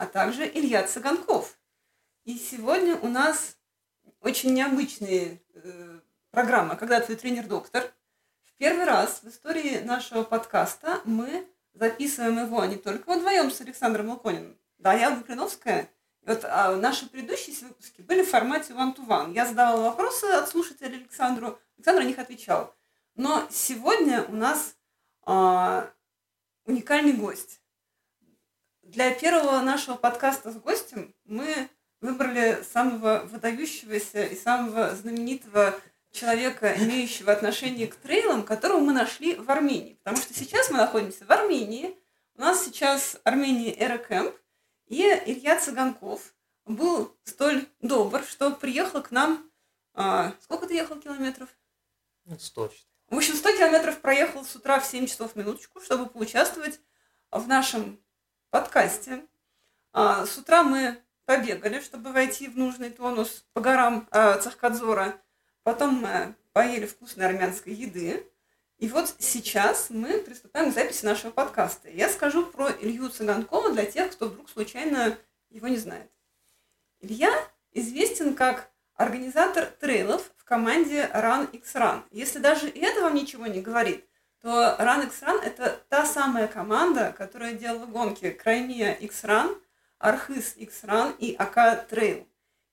а также Илья Цыганков. И сегодня у нас очень необычная э, программа «Когда твой тренер-доктор». В первый раз в истории нашего подкаста мы записываем его не только вдвоем с Александром Лукониным. Да, я Букриновская. И вот а, наши предыдущие выпуски были в формате one-to-one. Я задавала вопросы от слушателя Александру, Александр на них отвечал. Но сегодня у нас а, уникальный гость. Для первого нашего подкаста с гостем мы выбрали самого выдающегося и самого знаменитого человека, имеющего отношение к трейлам, которого мы нашли в Армении. Потому что сейчас мы находимся в Армении. У нас сейчас Армения Эра Кэмп. И Илья Цыганков был столь добр, что приехал к нам... А, сколько ты ехал километров? Ну, 100. В общем, 100 километров проехал с утра в 7 часов минуточку, чтобы поучаствовать в нашем подкасте. А, с утра мы побегали, чтобы войти в нужный тонус по горам а, Цахкадзора. Потом мы поели вкусной армянской еды. И вот сейчас мы приступаем к записи нашего подкаста. Я скажу про Илью Цыганкова для тех, кто вдруг случайно его не знает. Илья известен как организатор трейлов в команде Run X Run. Если даже это вам ничего не говорит, то Run X Run – это та самая команда, которая делала гонки Crimea X Run, Архыз X Run и АК Trail.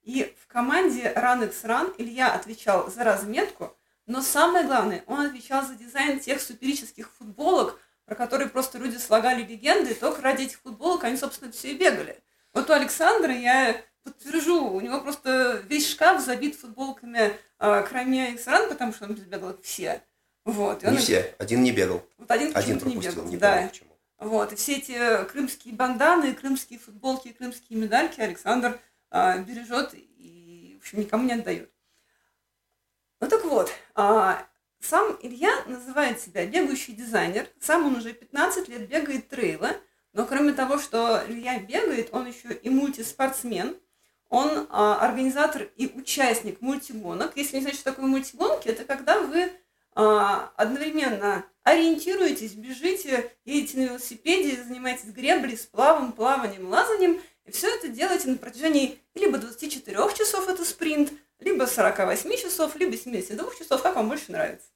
И в команде Run X Run Илья отвечал за разметку, но самое главное, он отвечал за дизайн тех суперических футболок, про которые просто люди слагали легенды, и только ради этих футболок они, собственно, все и бегали. Вот у Александра я подтвержу, у него просто весь шкаф забит футболками э, Краймия X Run, потому что он бегал все. Вот, не все, один не бегал. Вот один, один пропустил, не, бегал, не да. почему. Вот, и все эти крымские банданы, крымские футболки, крымские медальки Александр а, бережет и, в общем, никому не отдает. Ну так вот, а, сам Илья называет себя бегающий дизайнер. Сам он уже 15 лет бегает трейлы. Но кроме того, что Илья бегает, он еще и мультиспортсмен. Он а, организатор и участник мультигонок. Если не знаете, что такое мультигонки, это когда вы одновременно ориентируетесь, бежите, едете на велосипеде, занимаетесь греблей, сплавом, плаванием, лазанием, и все это делаете на протяжении либо 24 часов, это спринт, либо 48 часов, либо 72 часов, как вам больше нравится.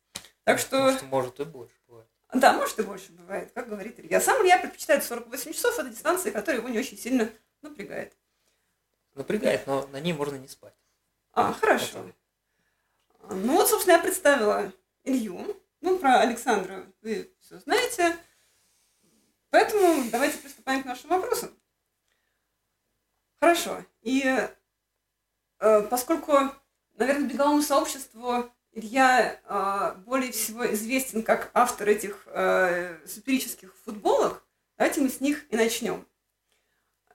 Так что... что может и больше бывает. Да, может и больше бывает, как говорит Илья. Сам Илья предпочитает 48 часов, это дистанция, которая его не очень сильно напрягает. Напрягает, но на ней можно не спать. А, хорошо. Ну вот, собственно, я представила Илью. Ну, про Александра вы все знаете. Поэтому давайте приступаем к нашим вопросам. Хорошо. И э, поскольку, наверное, беговому сообществу Илья э, более всего известен как автор этих э, суперических футболок, давайте мы с них и начнем.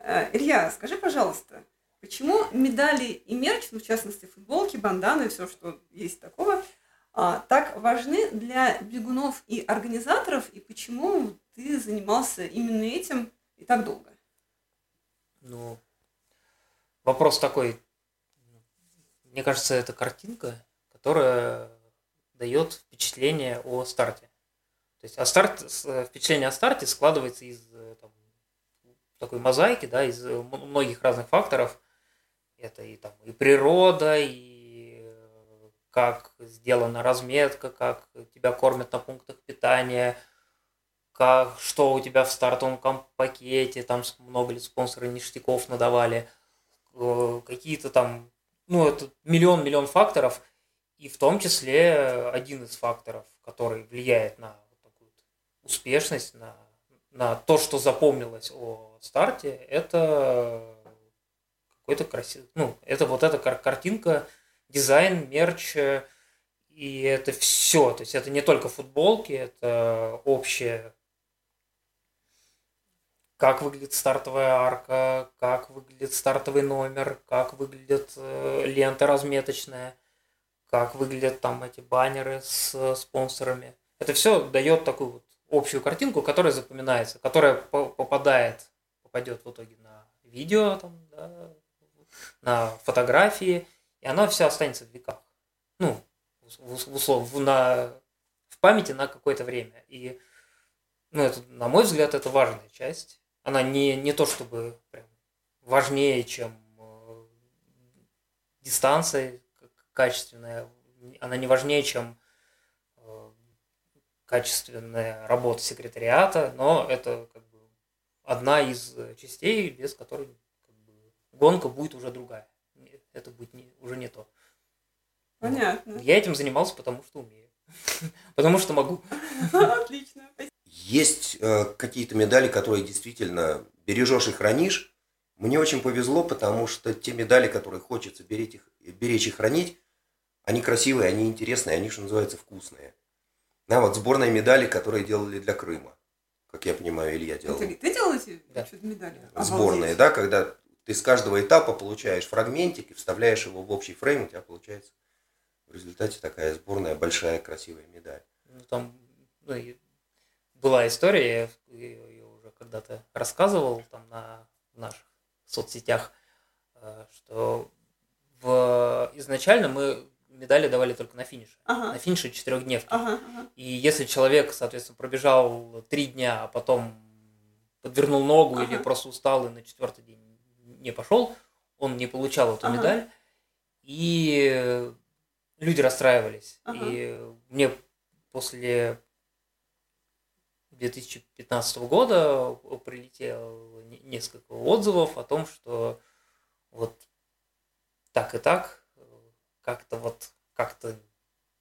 Э, Илья, скажи, пожалуйста, почему медали и мерч, ну, в частности, футболки, банданы, все, что есть такого, так важны для бегунов и организаторов, и почему ты занимался именно этим и так долго? Ну, вопрос такой, мне кажется, это картинка, которая дает впечатление о старте. То есть а старт, впечатление о старте складывается из там, такой мозаики, да, из многих разных факторов. Это и, там, и природа, и как сделана разметка, как тебя кормят на пунктах питания, как, что у тебя в стартовом пакете, там много ли спонсоры ништяков надавали, э, какие-то там, ну, это миллион-миллион факторов, и в том числе один из факторов, который влияет на вот такую успешность, на, на то, что запомнилось о старте, это какой-то красивый, ну, это вот эта картинка дизайн, мерч, э, и это все. То есть это не только футболки, это общее как выглядит стартовая арка, как выглядит стартовый номер, как выглядит э, лента разметочная, как выглядят там эти баннеры с э, спонсорами. Это все дает такую вот общую картинку, которая запоминается, которая попадает, попадет в итоге на видео, там, да, на фотографии, и она вся останется в веках. Ну, в, услов, на, в памяти на какое-то время. И, ну, это, на мой взгляд, это важная часть. Она не, не то чтобы прям важнее, чем э, дистанция качественная, она не важнее, чем э, качественная работа секретариата, но это как бы одна из частей, без которой как бы, гонка будет уже другая. Это будет не, уже не то. Понятно. Я этим занимался, потому что умею. Потому что могу. Отлично. Есть э, какие-то медали, которые действительно бережешь и хранишь. Мне очень повезло, потому что те медали, которые хочется беречь, их, беречь и хранить, они красивые, они интересные, они, что называется, вкусные. На вот сборные медали, которые делали для Крыма. Как я понимаю, Илья делал. Ты, ты делал эти да. медали? Сборные, да, когда ты с каждого этапа получаешь фрагментик и вставляешь его в общий фрейм, у тебя получается в результате такая сборная большая красивая медаль. Ну, там ну, была история, я ее уже когда-то рассказывал там на наших соцсетях, э, что в... изначально мы медали давали только на финише. Ага. На финише четырехдневки. Ага, ага. И если человек, соответственно, пробежал три дня, а потом подвернул ногу ага. или просто устал и на четвертый день не пошел, он не получал эту ага. медаль. И люди расстраивались. Ага. И мне после 2015 года прилетело несколько отзывов о том, что вот так и так как-то вот, как-то,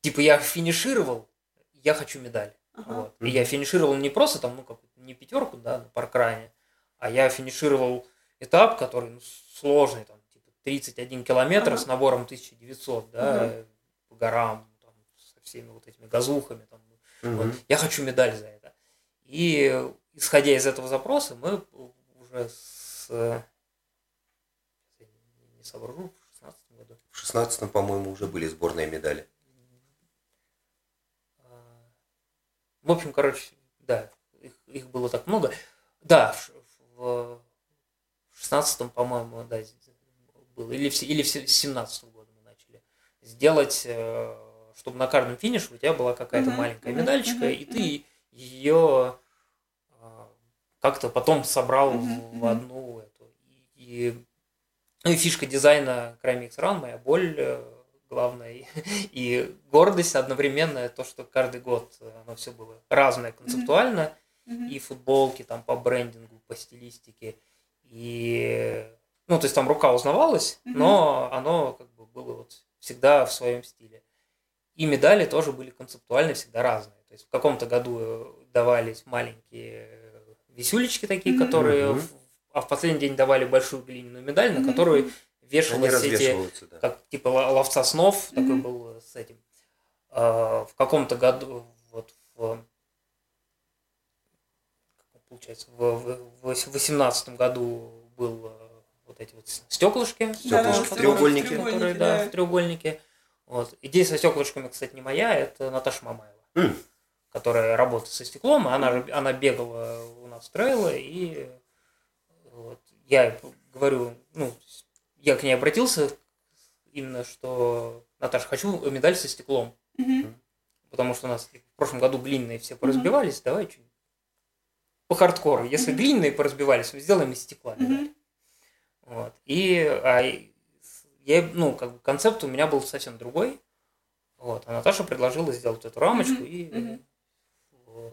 типа я финишировал, я хочу медаль. Ага. Вот. И я финишировал не просто там, ну, как не пятерку, да, на паркране, а я финишировал этап, который ну, сложный, там, типа 31 километр ага. с набором 1900, да, ага. по горам, там, со всеми вот этими газухами, там, угу. вот. я хочу медаль за это. И исходя из этого запроса, мы уже с не соображу, в шестнадцатом, по-моему, уже были сборные медали. В общем, короче, да, их, их было так много. Да, в, шестнадцатом, по-моему, да, было. Или в, или в семнадцатом году мы начали. Сделать, э, чтобы на каждом финише у тебя была какая-то uh-huh, маленькая uh-huh, медальчика, uh-huh, и ты ее э, как-то потом собрал uh-huh, в одну эту. И ну и фишка дизайна Crime X Run, моя боль э, главная, и гордость одновременно, то, что каждый год оно все было разное концептуально, mm-hmm. и футболки там по брендингу, по стилистике, и, ну, то есть там рука узнавалась, mm-hmm. но оно как бы было вот всегда в своем стиле. И медали тоже были концептуально всегда разные. То есть в каком-то году давались маленькие висюлечки такие, mm-hmm. которые а в последний день давали большую глиняную медаль, на которую вешалась эти, да. как типа ловца снов, mm-hmm. такой был с этим. А, в каком-то году, вот в получается, в, в 18 году был э, вот эти вот стеклышки, стеклышки да, треугольники, которые, да, да, в треугольнике. Вот. Идея со стеклышками, кстати, не моя, это Наташа Мамаева, mm. которая работает со стеклом, она, она бегала у нас в трейлы и вот. Я говорю, ну, я к ней обратился именно, что Наташа, хочу медаль со стеклом. Угу. Потому что у нас в прошлом году глиняные все поразбивались, угу. давай что по хардкору. Если угу. глиняные поразбивались, мы сделаем из стекла. Угу. Вот. И а, я, ну, как бы концепт у меня был совсем другой. Вот. А Наташа предложила сделать эту рамочку угу. и угу. в,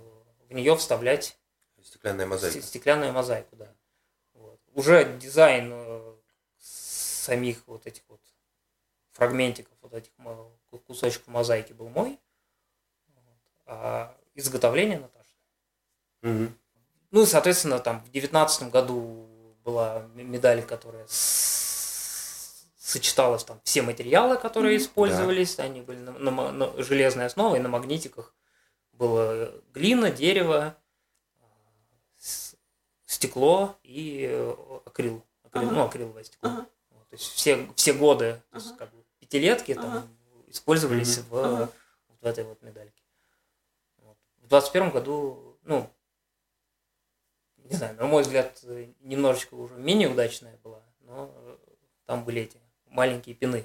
в нее вставлять стеклянную мозаику. Стеклянную мозаику, да уже дизайн э, самих вот этих вот фрагментиков, вот этих кусочков мозаики был мой, а изготовление Наташи. Угу. Ну и, соответственно, там в девятнадцатом году была медаль, которая сочеталась там все материалы, которые использовались, да. они были на, на, на железной основе, и на магнитиках было глина, дерево, стекло и э, акрил, акрил, Ага. ну, акриловое стекло. Ага. Вот, то есть все, все годы, то есть Ага. как бы пятилетки там Ага. использовались Мгм. в, Ага. вот в этой вот медальке. Вот. В двадцать первом году, ну, не знаю, на мой взгляд, немножечко уже менее удачная была, но там были эти маленькие пины.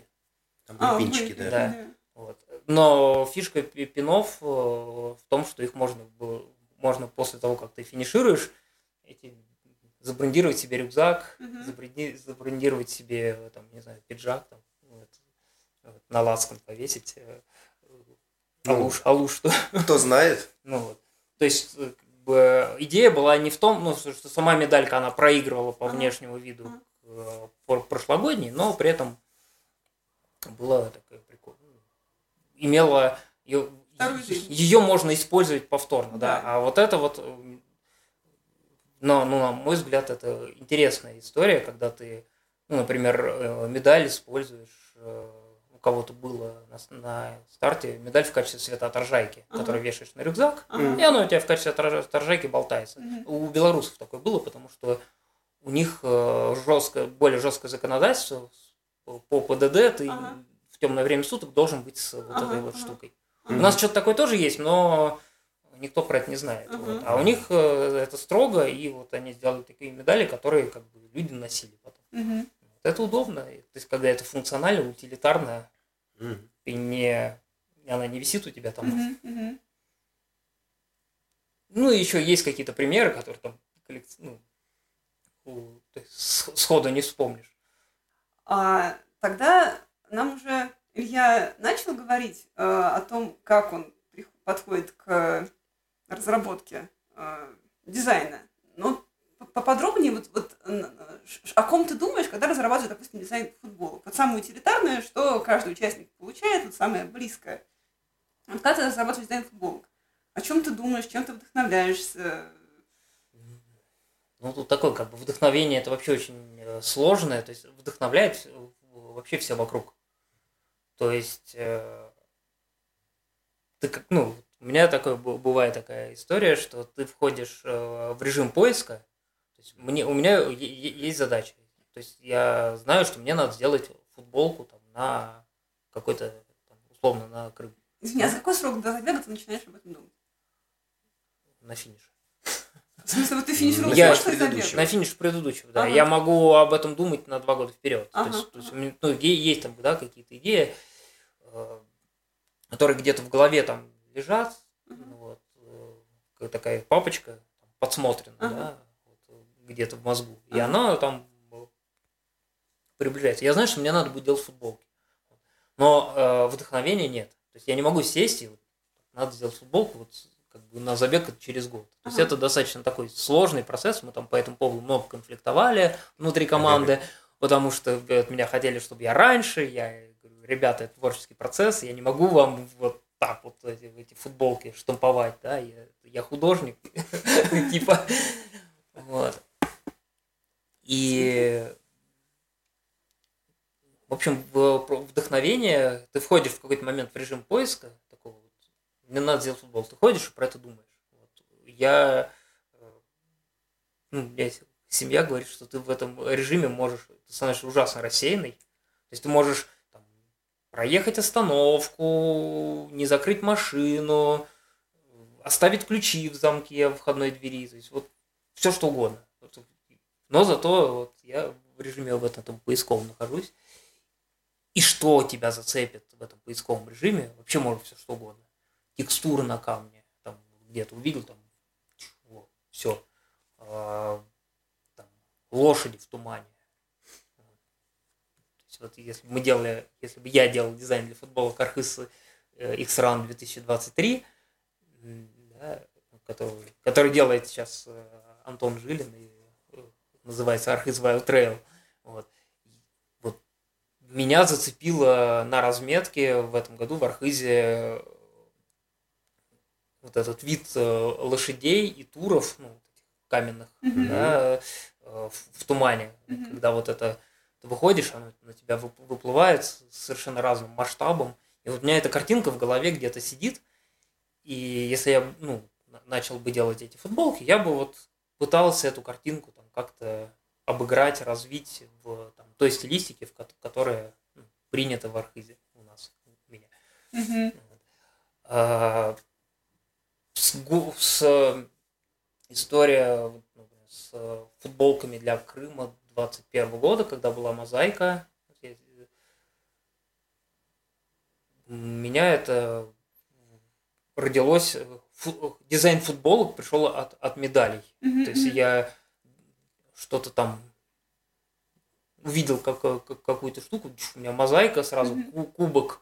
Там А, были пинчики, были, да. Да. Вот. Но фишка пи- пинов э, в том, что их можно было, можно после того, как ты финишируешь, эти, забрендировать себе рюкзак, Мгм. забренди- забрендировать себе, там, не знаю, пиджак, там, вот, вот, на лацкан повесить, э, Ну. алуш, алуш, что, Кто знает. ну вот. То есть э, бы, идея была не в том, ну, что сама медалька, она проигрывала по внешнему виду э, прошлогодней, но при этом была такая прикольная. Имела ее, ее можно использовать повторно, да. Да. А вот это вот, э, но, ну, на мой взгляд, это интересная история, когда ты, ну, например, э, медаль используешь, у кого-то было на, на старте медаль в качестве светоотражайки, Ага. которую вешаешь на рюкзак, Ага. и оно у тебя в качестве отраж- отражайки болтается. Мгм. У белорусов такое было, потому что у них э, жесткое, более жесткое законодательство по ПДД, ты Ага. в темное время суток должен быть с вот Ага, этой вот ага. штукой. Ага. У нас что-то такое тоже есть, но никто про это не знает. Ага. вот. А у них э, это строго, и вот они сделали такие медали, которые как бы люди носили потом. Мгм. Это удобно. То есть, когда это функционально, утилитарно, Мгм. ты не, она не висит у тебя там. Мгм. Мгм. Ну, и еще есть какие-то примеры, которые там коллек- ну, у- сходу не вспомнишь. А тогда нам уже Илья начал говорить э, о том, как он подходит к разработке э, дизайна. Но поподробнее, вот, вот ш- ш- о ком ты думаешь, когда разрабатываешь, допустим, дизайн футбола? Вот самое утилитарное, что каждый участник получает, вот самое близкое. Вот когда ты разрабатываешь дизайн футбола, о чем ты думаешь, чем ты вдохновляешься? Ну, тут такое, как бы, вдохновение это вообще очень э, сложное, то есть вдохновляет э, вообще все вокруг. То есть, э, ты как, ну, у меня такое, бывает такая история, что ты входишь э, в режим поиска, есть мне, у меня есть задача, то есть я знаю, что мне надо сделать футболку там на какой-то, там, условно, на Крым, Извини, а за какой срок до забега ты начинаешь об этом думать? на финише. В смысле, вот ты финишируешь Я- прошлый забег? предыдущего. На финиш предыдущего, да. Ага. Я могу об этом думать на два года вперед. Ага, То есть, то есть ага. у меня, ну, есть там, да, какие-то идеи, э, которые где-то в голове там лежат. Ну, вот, э, такая папочка подсмотрена, Ага. да, где-то в мозгу. И Ага. она там э, приближается. Я знаю, что мне надо будет делать футболки. Но э, вдохновения нет. То есть я не могу сесть и вот, надо сделать футболку вот, как бы на забег через год. То есть Ага. это достаточно такой сложный процесс. Мы там по этому поводу много конфликтовали внутри команды, потому что э, от меня хотели, чтобы я раньше. Я говорю, ребята, это творческий процесс, я не могу вам вот так вот эти, эти футболки штамповать, да, я, я художник, типа, вот. И в общем, вдохновение, ты входишь в какой-то момент в режим поиска, такого вот, мне надо сделать футбол, ты ходишь и про это думаешь. Вот. Я, э, ну, есть семья говорит, что ты в этом режиме можешь, ты становишься ужасно рассеянный, то есть ты можешь там, проехать остановку, не закрыть машину, оставить ключи в замке входной двери, то есть вот все что угодно. Но зато вот я в режиме в этом там, поисковом нахожусь. И что тебя зацепит в этом поисковом режиме, вообще может все что угодно. Текстура на камне, там где-то увидел, там, вот, все. там, лошади в тумане. Есть вот если бы мы делали, если бы я делал дизайн для футбола Кархыс э, X-Run 2023, м, да, который, который делает сейчас э, Антон Жилин и называется Архиз Wild Trail. Вот. вот меня зацепило на разметке в этом году в Архизе э, вот этот вид э, лошадей и туров, ну, каменных, Мгм. да, э, в, тумане, Мгм. когда вот это ты выходишь, оно на тебя вып- выплывает с совершенно разным масштабом. И вот у меня эта картинка в голове где-то сидит, и если я ну, на- начал бы делать эти футболки, я бы вот пытался эту картинку там как-то обыграть, развить в там, той стилистике, в ко- которая ну, принята в архизе у нас, у меня. Мгм. А, с, с, история ну, с футболками для Крыма 21 года, когда была мозаика. Меня это родилось, фу- дизайн футболок пришел от, от медалей. Мгм. То есть я что-то там увидел как, как- какую-то штуку, у меня мозаика, сразу ку- кубок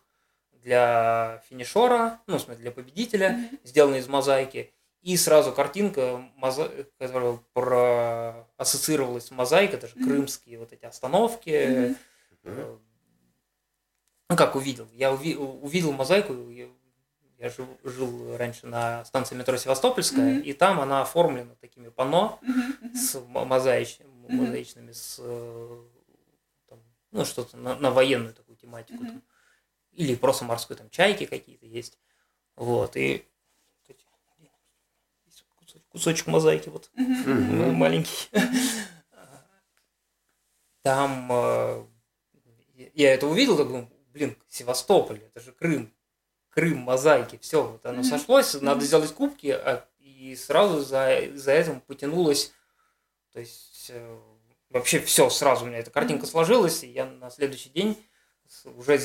для финишера, ну, в смысле, для победителя, Мгм. сделанный из мозаики, и сразу картинка, моза... которая про... ассоциировалась с мозаикой, это же Мгм. крымские вот эти остановки. Э, Ну, как увидел? Я уви- увидел мозаику, я, жил, жил раньше на станции метро Севастопольская, Мгм. и там она оформлена такими панно, Мгм. Мгм. с мо- мозаич- Мгм. мозаичными, с э, там, ну что-то на, на военную такую тематику, Мгм. там. или просто морской там чайки какие-то есть, вот и кусочек, мозаики вот Мгм. маленький. Там э, я это увидел, так думаю, блин, Севастополь, это же Крым, Крым, мозаики, все, вот оно Мгм. сошлось, надо Мгм. сделать кубки, а- и сразу за, за этим потянулось, то есть э, вообще все сразу у меня эта картинка Мгм. сложилась, и я на следующий день уже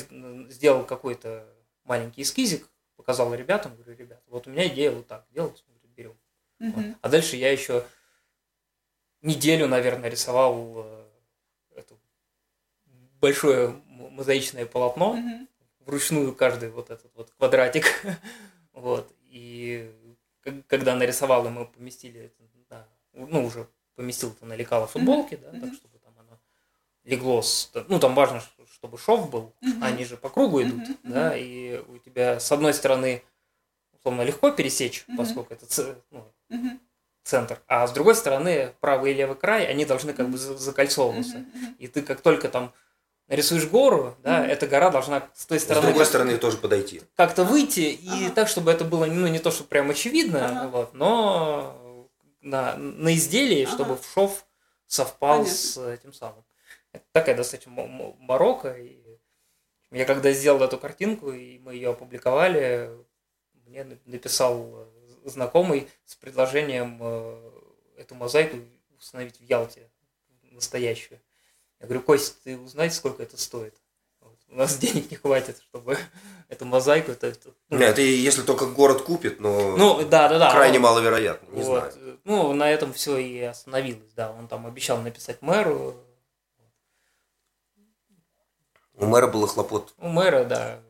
сделал какой-то маленький эскизик, показал ребятам, говорю, ребят, вот у меня идея вот так делать, берем. Мгм. А дальше я еще неделю, наверное, рисовал э, это большое мозаичное полотно, Мгм. Вручную каждый вот этот вот квадратик. вот. И когда нарисовал, и мы поместили на- ну, уже поместил это на лекало футболки, да, так чтобы там оно легло, с- ну, там важно, чтобы шов был, они же по кругу идут, да, и у тебя с одной стороны, условно, легко пересечь, поскольку это ну, центр, а с другой стороны, правый и левый край, они должны как бы за- закольцовываться. И ты как только там нарисуешь гору, да, Мгм. эта гора должна с той С стороны другой как- стороны тоже подойти. как-то выйти, и Ага. так, чтобы это было ну, не то, что прям очевидно, Ага. вот, но на, на изделии, Ага. чтобы в шов совпал Понятно. с этим самым. Это такая достаточно барокко. И я когда сделал эту картинку, и мы ее опубликовали, мне на- написал знакомый с предложением э, эту мозаику установить в Ялте, настоящую. Я говорю, Кость, ты узнай, сколько это стоит. Вот. У нас денег не хватит, чтобы эту мозаику... Это, это, ну, Нет, это если только город купит, но ну, да, да, да. крайне он- маловероятно, не вот. знаю. Ну, на этом все и остановилось, да. Он там обещал написать мэру. У мэра было хлопот. У мэра, да.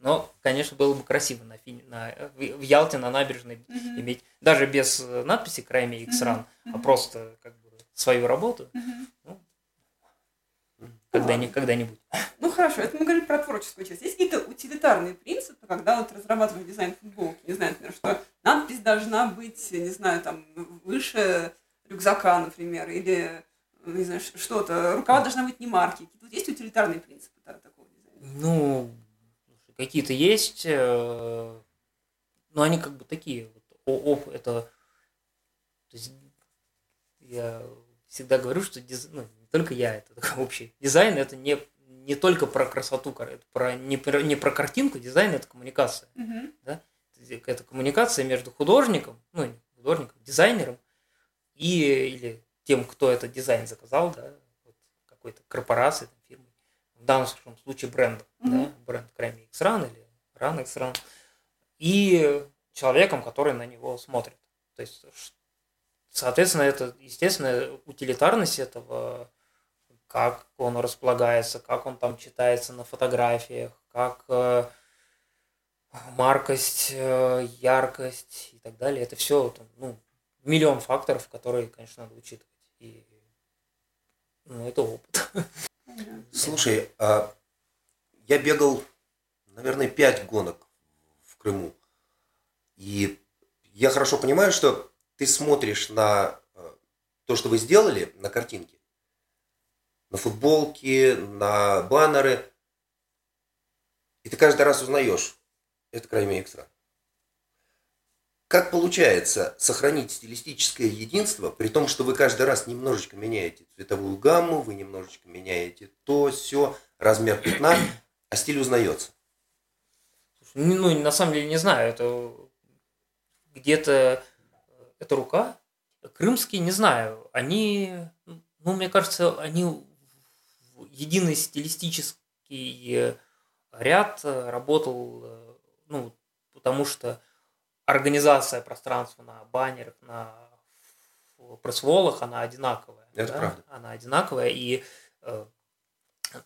Но, конечно, было бы красиво на, фини- на, в Ялте на набережной Мгм. иметь, даже без э, надписи Крайме X-Run, а Мгм. просто как бы свою работу Мгм. Когда-нибудь. когда-нибудь. Ну хорошо, это мы говорили про творческую часть. Есть какие-то утилитарные принципы, когда вот разрабатываешь дизайн футболки? Не знаю, например, что надпись должна быть, не знаю, там, выше рюкзака, например, или, не знаю, что-то. Рукава должна быть не марки. Вот есть утилитарные принципы да, такого дизайна? Ну, какие-то есть, э, но они как бы такие. Вот, оп, это, то есть, я всегда говорю, что диз- ну, только я, это такой общий дизайн, это не не только про красоту, это про не про не про картинку, дизайн это коммуникация. Мгм. Это коммуникация между художником, ну не художником, дизайнером и или тем, кто этот дизайн заказал, да, вот какой-то корпорации, там, фирмой. В данном случае брендом, Мгм. да, бренд Крайми X-Run или Run X-Run. И человеком, который на него смотрит. То есть, соответственно, это, естественно, утилитарность этого, как он располагается, как он там читается на фотографиях, как э, маркость, э, яркость и так далее. Это все ну, миллион факторов, которые, конечно, надо учитывать. И ну, это опыт. Слушай, а я бегал, наверное, пять гонок в Крыму. И я хорошо понимаю, что ты смотришь на э, то, что вы сделали на картинке, на футболки, на баннеры, и ты каждый раз узнаешь, это Крайме Экстра. Как получается сохранить стилистическое единство, при том, что вы каждый раз немножечко меняете цветовую гамму, вы немножечко меняете то, все, размер пятна, а стиль узнается? Ну, на самом деле не знаю, это где-то это рука. Крымские, не знаю, они, ну, мне кажется, они единый стилистический ряд работал, ну, потому что организация пространства на баннерах, на пресволах, она одинаковая. Это да? правда. Она одинаковая, и э,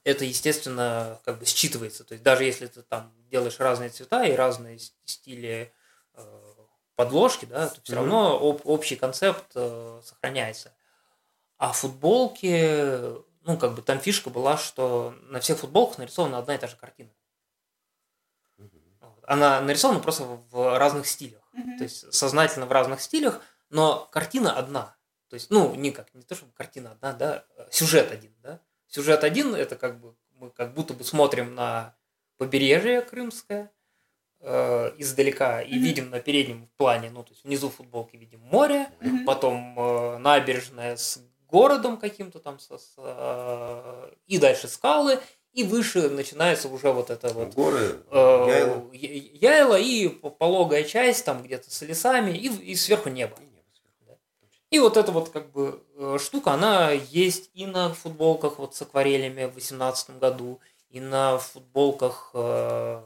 это, естественно, как бы считывается. То есть даже если ты там делаешь разные цвета и разные стили э, подложки, да, то все равно об- общий концепт э, сохраняется. А футболки, ну, как бы там фишка была, что на всех футболках нарисована одна и та же картина. Она нарисована просто в разных стилях. То есть сознательно в разных стилях, но картина одна. То есть, ну, не как, не то, чтобы картина одна, да, а сюжет один, да. Сюжет один – это как бы мы как будто бы смотрим на побережье Крымское э, издалека и Мгм. видим на переднем плане, ну, то есть внизу футболки видим море, Мгм. потом э, набережная с городом каким-то там, со- с, э, и дальше скалы, и выше начинается уже вот это вот Горы, э, Яйло. Яйло и по- пологая часть, там где-то с лесами, и, и сверху небо. И небо сверху. И вот эта вот как бы э, штука, она есть и на футболках вот с акварелями в 2018 году, и на футболках э,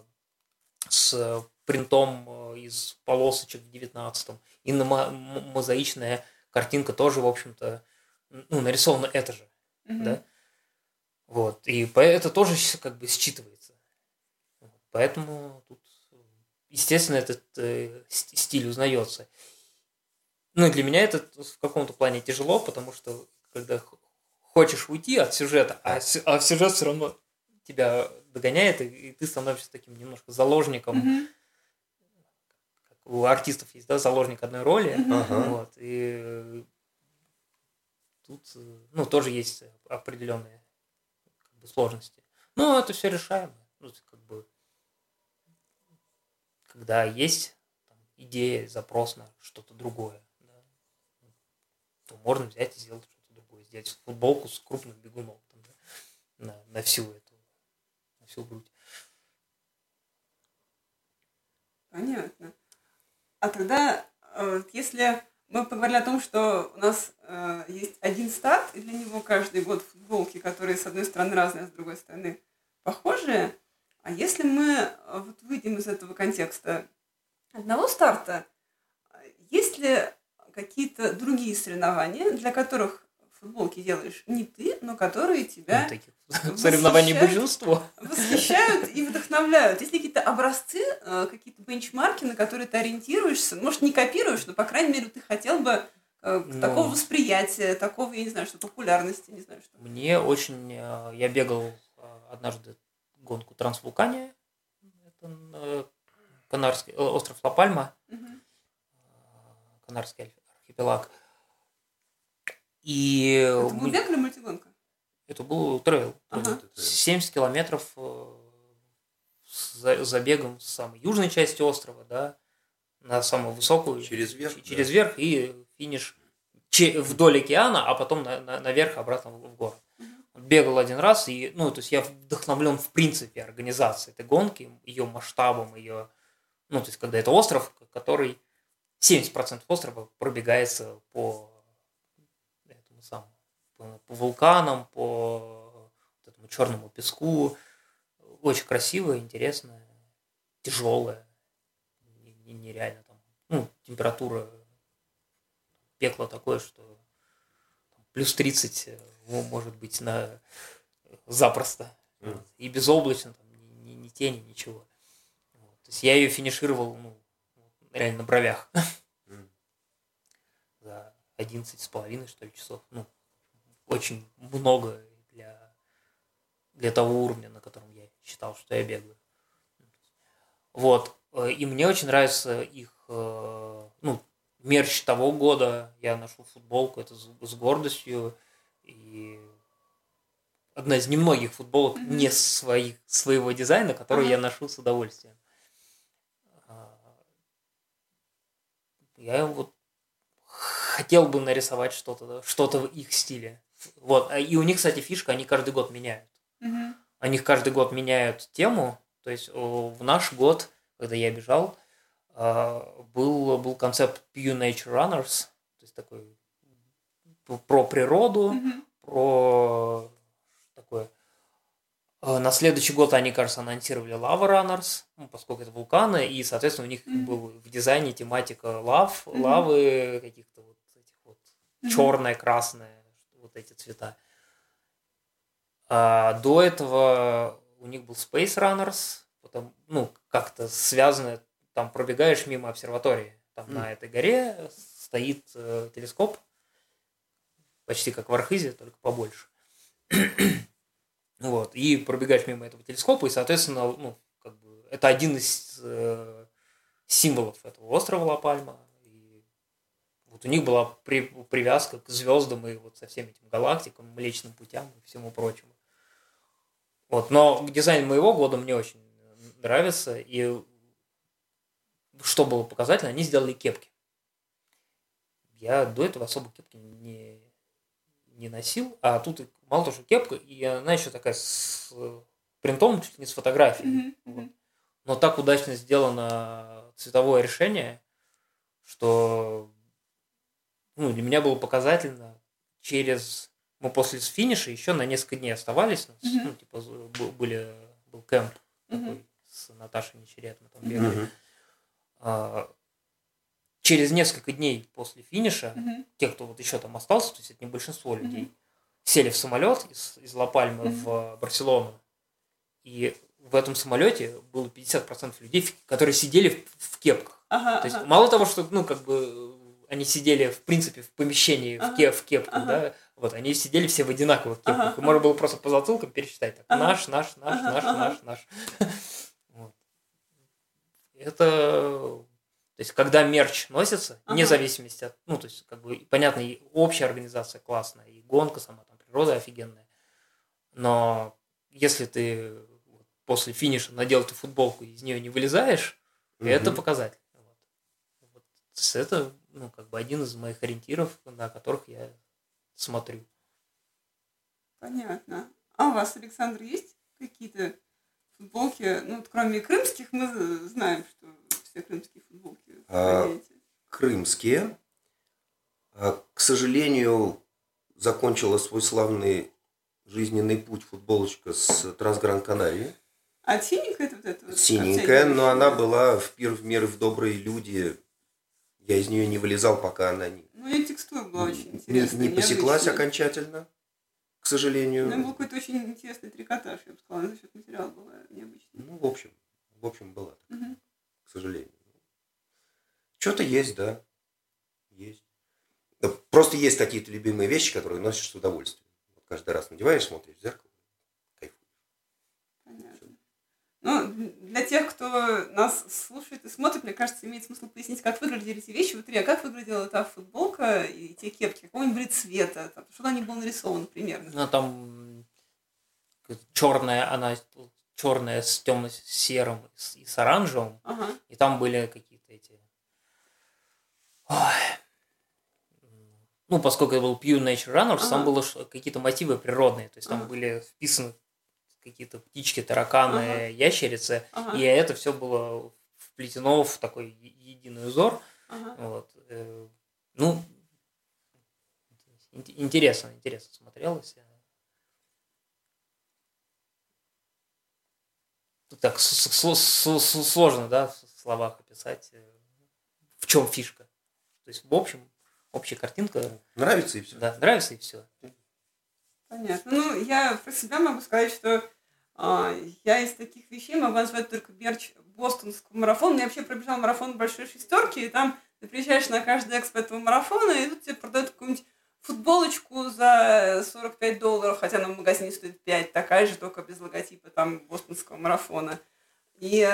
с принтом э, из полосочек в 19 и на мозаичная картинка тоже, в общем-то, ну, нарисована это же Мгм. да? Вот. И это тоже как бы считывается. Поэтому тут, естественно, этот э, ст- стиль узнается. Ну, и для меня это в каком-то плане тяжело, потому что когда хочешь уйти от сюжета, а, а сюжет все равно тебя догоняет, и, и ты становишься таким немножко заложником. Мгм. Как у артистов есть, да, заложник одной роли. Ага. Вот, и тут, э, ну, тоже есть определенные как бы, сложности. Но это все решаемо. Ну, как бы, когда есть там, идея, запрос на что-то другое, да, то можно взять и сделать что-то другое. Сделать футболку с крупным бегуном там, да, на, на всю эту, на всю грудь. Понятно. А тогда, э, если мы поговорили о том, что у нас э, есть один старт, и для него каждый год футболки, которые с одной стороны разные, а с другой стороны похожие, а если мы э, вот выйдем из этого контекста одного старта, есть ли какие-то другие соревнования, для которых футболки делаешь не ты, но которые тебя Ну, таких соревнований большинство. восхищают и вдохновляют. Есть ли какие-то образцы, э, какие-то бенчмарки, на которые ты ориентируешься? Может, не копируешь, но, по крайней мере, ты хотел бы э, Ну. такого восприятия, такого, я не знаю, что популярности, не знаю, что. Мне очень... э, Я бегал э, однажды гонку Трансвулкания. Это Канарский, остров Ла-Пальма, э, Канарский арх- архипелаг. И Это был мы- бег или мультигонка? это был трейл. Ага. Это трейл. 70 километров за- забегом с самой южной части острова, да, на самую высокую. Через верх, Через да. верх и финиш вдоль океана, а потом на- на- наверх обратно в город. Бегал один раз, и, ну, то есть я вдохновлен в принципе организацией этой гонки, ее масштабом, ее, ну, то есть когда это остров, который 70% острова пробегается по этому самому, по, по вулканам, по вот этому черному песку. Очень красивое, интересное, тяжелое, не- не- нереально там. Ну, температура пекло такое, что плюс 30 э, мо- может быть на запросто. Мгм. Вот. И безоблачно, там, ни, ни- ни тени, ничего. Вот. То есть я ее финишировал, ну, реально на бровях за 11 с половиной, что ли, часов. Ну, очень много для, для того уровня, на котором я считал, что я бегаю. Вот. Э, И мне очень нравится их, э, ну, мерч того года. Я нашел футболку, это с, с гордостью. И одна из немногих футболок Мгм. не своих, своего дизайна, которую Ага. я ношу с удовольствием. А, я вот хотел бы нарисовать что-то что в их стиле. Вот. А И у них, кстати, фишка, они каждый год меняют. Мгм. Они каждый год меняют тему. То есть в наш год, когда я бежал, был, был концепт Pew Nature Runners, то есть такой про природу, Мгм. про такое. А, На следующий год они, кажется, анонсировали Lava Runners, ну, поскольку это вулканы, и, соответственно, у них Мгм. был в дизайне тематика лав, Мгм. лавы, каких-то вот этих вот Мгм. черное, красное, вот эти цвета. А до этого у них был Space Runners, потом, ну, как-то связано, там пробегаешь мимо обсерватории, там Мгм. на этой горе стоит э, телескоп, почти как в Архизе, только побольше. вот, и пробегаешь мимо этого телескопа, и, соответственно, ну, как бы, это один из э, символов этого острова Ла-Пальма. И вот у них была при- привязка к звездам и вот со всеми этими галактикам, Млечным путям и всему прочему. Вот, но дизайн моего года мне очень нравится, и что было показательно, они сделали кепки. Я до этого особо кепки не, не носил, а тут мало того, что кепка, и она еще такая с принтом чуть ли не с фотографией. Мгм. Вот. Но так удачно сделано цветовое решение, что ну, для меня было показательно через... Мы после финиша еще на несколько дней оставались. Мгм. Ну, типа, бу- были, был кемп Мгм. такой с Наташей Нечерет, мы там бегали. Мгм. А, через несколько дней после финиша, Мгм. те, кто вот еще там остался, то есть это не большинство людей, сели в самолет из, из Ла-Пальмы Мгм. в Барселону. И в этом самолете было 50% людей, в- которые сидели в, в кепках. Ага, То есть ага. мало того, что, ну, как бы они сидели, в принципе, в помещении в, Ага, ке- в кепках, ага. да, вот, они сидели все в одинаковых кепках. Ага, и можно было просто по затылкам пересчитать. Так, Ага. Наш, наш, наш, Ага, наш, ага. наш, наш. Это... То есть, когда мерч носится, вне Ага. зависимости от... Ну, то есть, как бы, понятно, и общая организация классная, и гонка сама, там, природа офигенная. Но если ты после финиша надел эту футболку и из нее не вылезаешь, это Мгм. показатель. Вот. Вот. То есть это, ну, как бы один из моих ориентиров, на которых я смотрю. Понятно. А у вас, Александр, есть какие-то футболки? Ну, вот кроме крымских, мы знаем, что все крымские футболки А, крымские. А, К сожалению, закончила свой славный жизненный путь футболочка с Трансгран Канарии. А синенькая это вот эта вот? Синенькая, но она была в пир в мир в добрые люди. Я из нее не вылезал, пока она не, Ну, ее текстура была очень не, интересная. не посеклась необычная. окончательно, к сожалению. Ну, был какой-то очень интересный трикотаж, я бы сказала, за счет материала была необычная. Ну, в общем, в общем, была, Мгм. к сожалению. Что-то есть, да. Есть. Просто есть какие-то любимые вещи, которые носишь с удовольствием. Вот каждый раз надеваешь, смотришь в зеркало, кайфуешь. Понятно. Ну, для тех, кто нас слушает и смотрит, мне кажется, имеет смысл пояснить, как выглядели эти вещи. Вот, Илья, как выглядела та футболка и те кепки? Какого они были цвета? Там, что на них было нарисовано примерно? Ну, там черная, она черная с темно-серым и с- оранжевым. Ага. И там были какие-то эти... Ой. Ну, поскольку это был Pure Nature Runners, там Ага. было ш- какие-то мотивы природные. То есть там Ага. были вписаны какие-то птички, тараканы, Ага. ящерицы. Ага. И это все было вплетено в такой единый узор. ага. Вот. э, Ну, ин- интересно, интересно смотрелось. Так с- с- с- с- сложно, да, в словах описать, э, в чем фишка. То есть, в общем, общая картинка, Нравится и все. да, нравится и все. Понятно. Ну, я про себя могу сказать, что а, я из таких вещей могу назвать только мерч бостонского марафона. Я вообще пробежал марафон большой шестерки, и там ты приезжаешь на каждый экспо этого марафона, и тут тебе продают какую-нибудь футболочку за 45 долларов, хотя она в магазине стоит 5, такая же, только без логотипа там бостонского марафона. И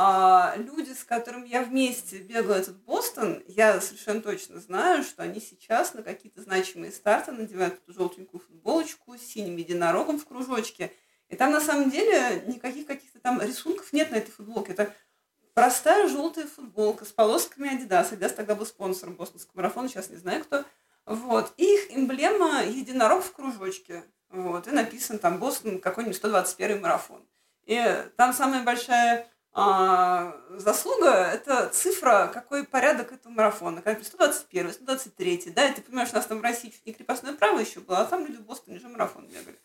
а, люди, с которыми я вместе бегала этот Бостон, я совершенно точно знаю, что они сейчас на какие-то значимые старты надевают эту желтенькую футболочку с синим единорогом в кружочке. И там на самом деле никаких каких-то там рисунков нет на этой футболке. Это простая желтая футболка с полосками Adidas. Adidas тогда был спонсором бостонского марафона, сейчас не знаю кто. Вот. И их эмблема единорог в кружочке. Вот. И написан там Бостон какой-нибудь 121 марафон. И там самая большая а, заслуга – это цифра, какой порядок этого марафона. Как 121, 123, да, и ты понимаешь, у нас там в России чуть не крепостное право еще было, а там люди в Бостоне же марафон бегали.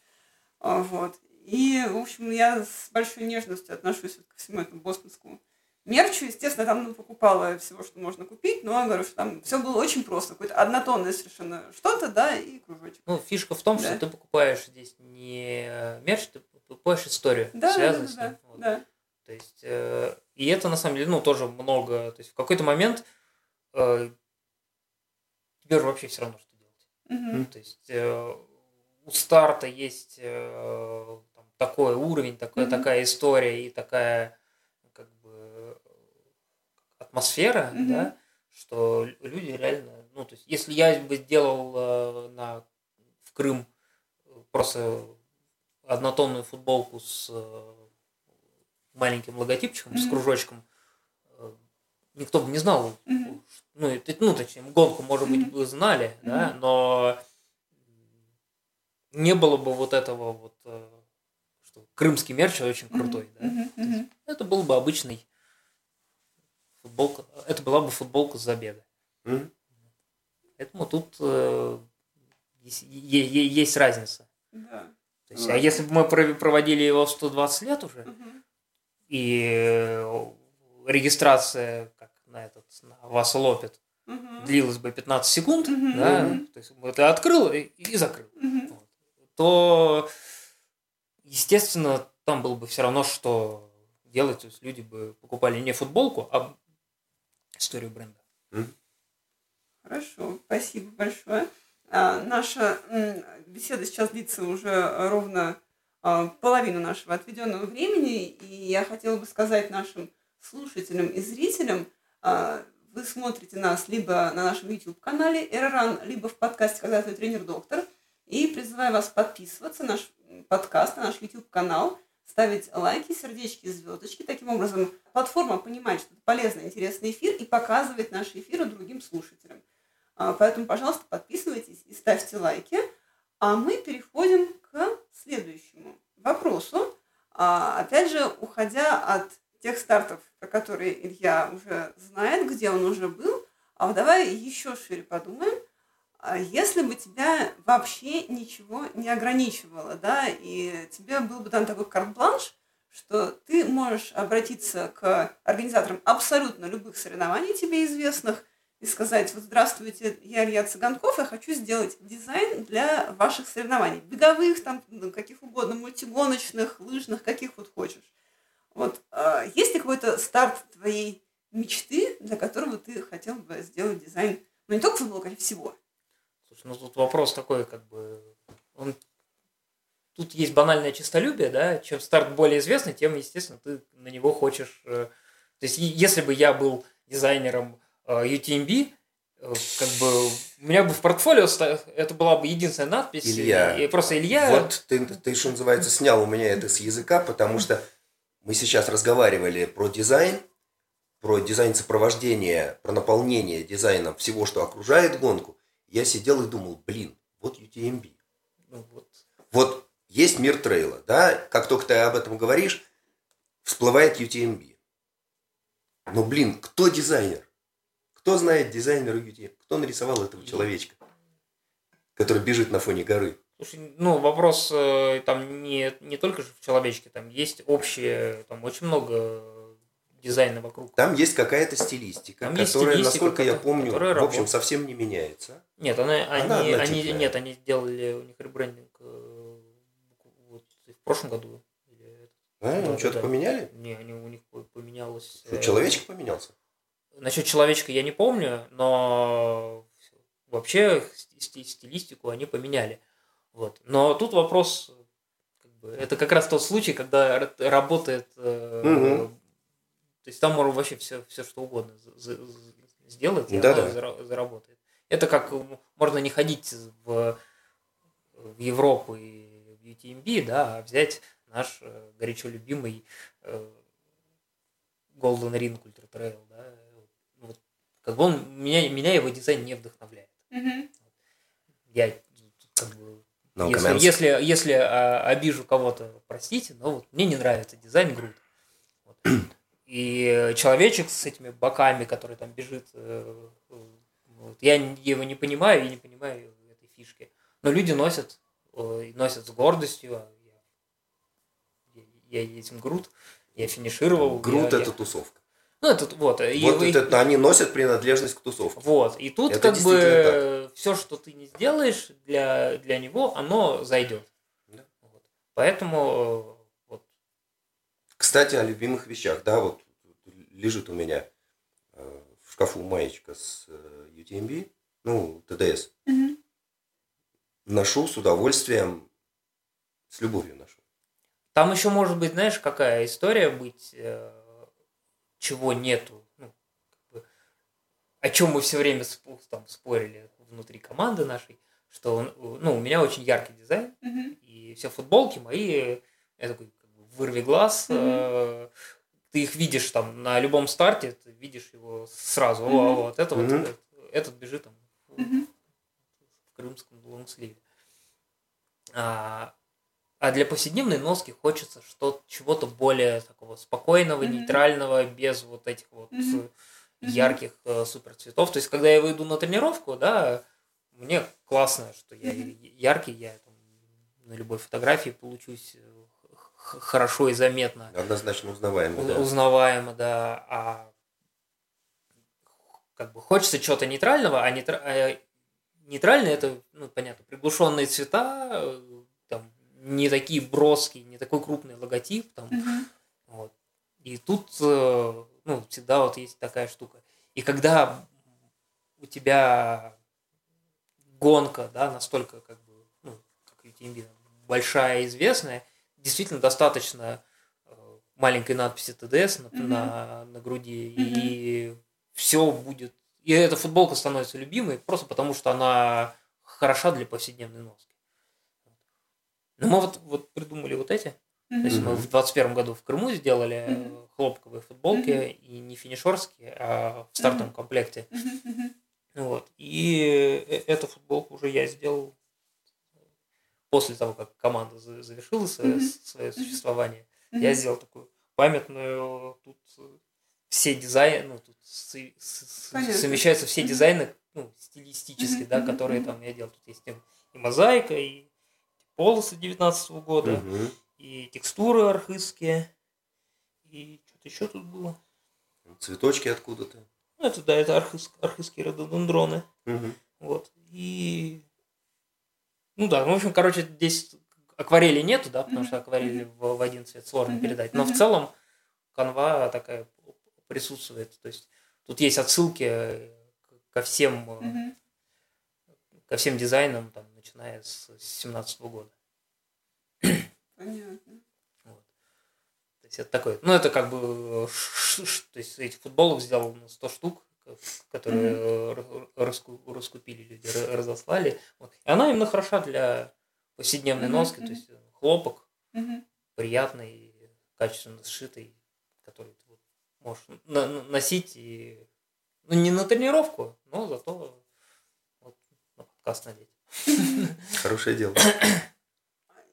А, вот. И, в общем, я с большой нежностью отношусь ко всему этому бостонскому мерчу. Естественно, там ну, покупала всего, что можно купить, но я говорю, что там все было очень просто. Какое-то однотонное совершенно что-то, да, и кружочек. Ну, фишка в том, да. что ты покупаешь здесь не мерч, ты покупаешь историю, да, связанную да, с ним. да, Вот. да. То есть, э, и это на самом деле, ну, тоже много. То есть, в какой-то момент э, тебе же вообще все равно, что делать. Мгм. То есть, э, у старта есть э, там, такой уровень, такая, Мгм. такая история и такая, как бы, атмосфера, Мгм. да, что люди реально, ну, то есть, если я бы сделал э, на, в Крым просто однотонную футболку с э, маленьким логотипчиком, с Мгм. кружочком, э, никто бы не знал, Мгм. ну, это- ну, точнее, гонку, может быть, Мгм. бы знали, да, Мгм. но не было бы вот этого вот, э, что крымский мерч очень крутой, да. Мгм. Мгм. Это был бы обычный футболка, это была бы футболка с забега. Мгм. Поэтому тут э, есть, есть разница. Да. То есть, а если бы мы пров- проводили его в 120 лет уже, Мгм. И э, регистрация, как на этот, на вас лопит, Мгм. длилась бы 15 секунд, Мгм. да, то есть вот ты открыл и, и закрыл, Мгм. вот, то, естественно, там было бы все равно, что делать, то есть люди бы покупали не футболку, а историю бренда. Хорошо, спасибо большое. А, наша беседа сейчас длится уже ровно половину нашего отведенного времени, и я хотела бы сказать нашим слушателям и зрителям, а, вы смотрите нас либо на нашем YouTube-канале Эрран, либо в подкасте «Когда твой тренер-доктор», и призываю вас подписываться на наш подкаст, на наш YouTube-канал, ставить лайки, сердечки, звездочки. Таким образом, платформа понимает, что это полезный, интересный эфир и показывает наши эфиры другим слушателям. А, Поэтому, пожалуйста, подписывайтесь и ставьте лайки. А мы переходим к следующему вопросу. А, Опять же, уходя от тех стартов, про которые Илья уже знает, где он уже был, а вот давай еще шире подумаем. А Если бы тебя вообще ничего не ограничивало, да, и тебе был бы дан такой карт-бланш, что ты можешь обратиться к организаторам абсолютно любых соревнований тебе известных, и сказать, вот здравствуйте, я Илья Цыганков, я хочу сделать дизайн для ваших соревнований. Беговых, там, ну, каких угодно, мультигоночных, лыжных, каких вот хочешь. Вот, а, есть ли какой-то старт твоей мечты, для которого ты хотел бы сделать дизайн, ну не только футболка, а всего? Слушай, ну тут вопрос такой, как бы, он... Тут есть банальное честолюбие, да, чем старт более известный, тем, естественно, ты на него хочешь... э, То есть, если бы я был дизайнером UTMB, э, как бы, у меня бы в портфолио это была бы единственная надпись. Илья, И просто Илья... Вот ты, ты, что называется, снял у меня это с языка, потому что мы сейчас разговаривали про дизайн, про дизайн сопровождения, про наполнение дизайном всего, что окружает гонку. Я сидел и думал, блин, вот UTMB. Ну, вот. Вот есть мир трейла, да? Как только ты об этом говоришь, всплывает UTMB. Но, блин, кто дизайнер? Кто знает дизайнера UTMB? Кто нарисовал этого человечка, который бежит на фоне горы? Слушай, ну, вопрос э, там не, не только же в человечке, там есть общее, там очень много дизайна вокруг. Там есть какая-то стилистика, Там которая, стилистика, насколько я помню, в общем, работает. совсем не меняется. Нет, она, Она они, они, нет, они сделали, у них ребрендинг э, вот в прошлом году. А, ну, что-то да. поменяли? Не, они, у них по- поменялось... Что, э, человечек поменялся? Насчет человечка я не помню, но вообще сти- стилистику они поменяли. Вот. Но тут вопрос, как бы, это как раз тот случай, когда работает, э, Мгм. то есть там можно вообще все, все что угодно сделать, и оно зара- заработает. Это как можно не ходить в, в Европу и в UTMB, да, а взять наш э, горячо любимый э, Golden Ring Ultra Trail, да, как бы он, меня, меня его дизайн не вдохновляет. Мгм. Я как бы, No если, comments. если, если а, обижу кого-то, простите, но вот мне не нравится дизайн груд. Вот. И человечек с этими боками, который там бежит, э, вот, я его не понимаю и не понимаю этой фишки. Но люди носят, носят с гордостью. а Я, я, я этим груд, я финишировал. Груд я- это я- тусовка. Ну, это вот. и- Вот и- это, они носят принадлежность к тусовке. вот. И тут Это как бы все, что ты не сделаешь для, для него, оно зайдет. Да. Вот. Поэтому э, вот, Кстати, о любимых вещах. Да, вот лежит у меня э, в шкафу маечка с э, UTMB, ну, ТДС. Мгм. Ношу с удовольствием, с любовью ношу. Там еще может быть, знаешь, какая история быть, э, чего нету. Ну, как бы, о чем мы все время там, спорили внутри команды нашей, что он- ну, у меня очень яркий дизайн, Мгм. и все футболки мои, я такой, как бы, вырви глаз, Мгм. э, ты их видишь там на любом старте, ты видишь его сразу, Мгм. о, вот это вот, Мгм. этот, этот бежит там в- Мгм. в крымском лонгсливе. А, а для повседневной носки хочется что чего-то более такого спокойного, Мгм. нейтрального, без вот этих вот э, ярких э, супер цветов. То есть, когда я выйду на тренировку, да, мне классно, что я Мгм. яркий, я там на любой фотографии получусь э, хорошо и заметно Однозначно узнаваемый, у- да. узнаваемо, да. А как бы хочется чего-то нейтрального, а, нейтра- а нейтральный это, ну, понятно, приглушенные цвета, э, не такие броские, не такой крупный логотип, там, Мгм. вот. И тут, э, ну, всегда вот есть такая штука. И когда у тебя гонка, да, настолько, как бы, ну, как UTMB, большая известная, действительно достаточно э, маленькой надписи ТДС на, Мгм. на, на груди, и все будет... И эта футболка становится любимой просто потому, что она хороша для повседневной носки. Ну, мы вот, вот придумали вот эти. То есть мы в 2021 году в Крыму сделали э, Мгм. хлопковые футболки, Мгм. и не финишерские, а в стартовом комплекте. Мгм. Мгм. Вот. И э- эту футболку уже я сделал после того, как команда за- завершила свое, Мгм. свое существование. Мгм. Я сделал такую памятную, тут э, все дизайны, ну, тут с- с- Понятно. совмещаются все дизайны, ну, стилистически, Мгм, да, которые там я делал. Тут есть и, и мозаика, и полосы 19 года, Мгм. и текстуры архызские, и что-то еще тут было. Цветочки откуда-то. Ну, это, да, это архыз, архызские рододендроны. Мгм. Вот. И... Ну да, ну, в общем, короче, здесь акварели нету, да, потому что акварели в, в один цвет сложно передать. Но в целом канва такая присутствует. То есть тут есть отсылки ко всем, э, ко всем дизайнам, там, начиная с 2017 года. Понятно. Вот. То есть это такой, ну это как бы, то есть этих футболок сделал на 100 штук, которые р- раску- раскупили люди, разослали. Вот. И она именно хороша для повседневной Мгм, носки, то есть хлопок Мгм. приятный, качественно сшитый, который ты вот можешь на- носить и ну, не на тренировку, но зато вот на подкаст надеть. Хорошее дело.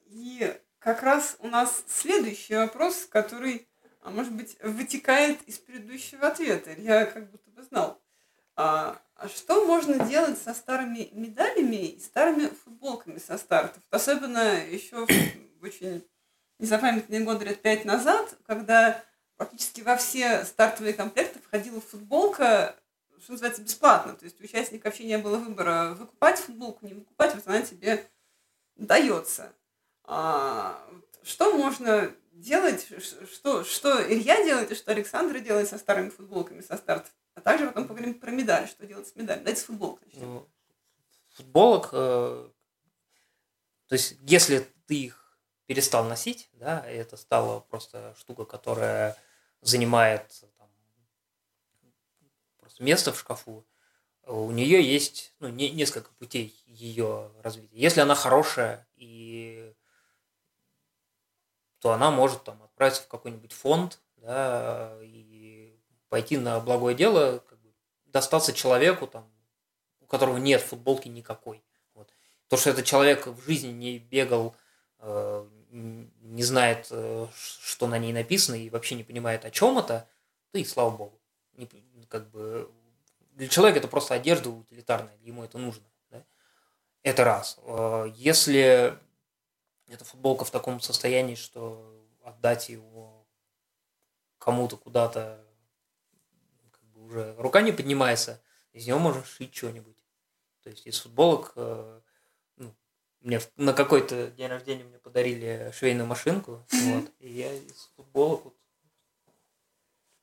И как раз у нас следующий вопрос, который, а может быть, вытекает из предыдущего ответа. Я как будто бы знал. А, а что можно делать со старыми медалями и старыми футболками со стартов? Особенно еще в очень незапамятные годы, лет пять назад, когда практически во все стартовые комплекты входила футболка, что называется, бесплатно. То есть у участника вообще не было выбора выкупать футболку, не выкупать, вот она тебе дается. А, что можно делать, что, что Илья делает и что Александр делает со старыми футболками со стартов. А также потом поговорим про медаль, что делать с медалью. Давайте с начнем. Ну, футболок, э, то есть если ты их перестал носить, да, это стала просто штука, которая занимает просто место в шкафу, у нее есть ну, не- несколько путей ее развития. Если она хорошая, и то она может там отправиться в какой-нибудь фонд, да, и пойти на благое дело, как бы, достаться человеку, там, у которого нет футболки никакой. Вот. То, что этот человек в жизни не бегал, э, не знает, э, что на ней написано, и вообще не понимает, о чем это, да и слава богу. Как бы, для человека это просто одежда утилитарная, ему это нужно. Да? Это раз. Э, если эта футболка в таком состоянии, что отдать его кому-то куда-то как бы уже рука не поднимается, из него можно шить что-нибудь. То есть из футболок э, ну, мне на какой-то день рождения мне подарили швейную машинку, вот, и я из футболок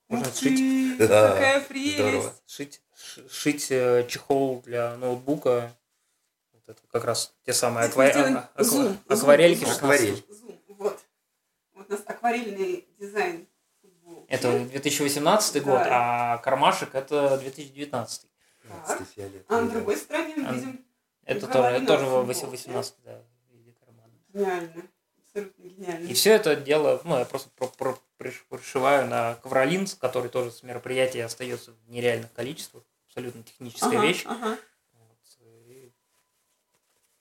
вот, можно шить. Какая прелесть! Здорово. Шить, шить э, чехол для ноутбука. Вот это как раз те самые аква... аква... акварельки. Акварель. Вот. Вот у нас акварельный дизайн. Это 2018 да. год, а кармашек это 2019. Так. А на другой стороне мы видим... Это тоже, тоже 18, да, в виде кармана. Гениально. Абсолютно гениально. И все это дело, ну, я просто про, про, пришиваю на ковролин, который тоже с мероприятия остается в нереальных количествах. Абсолютно техническая ага, вещь. Ага. Вот. И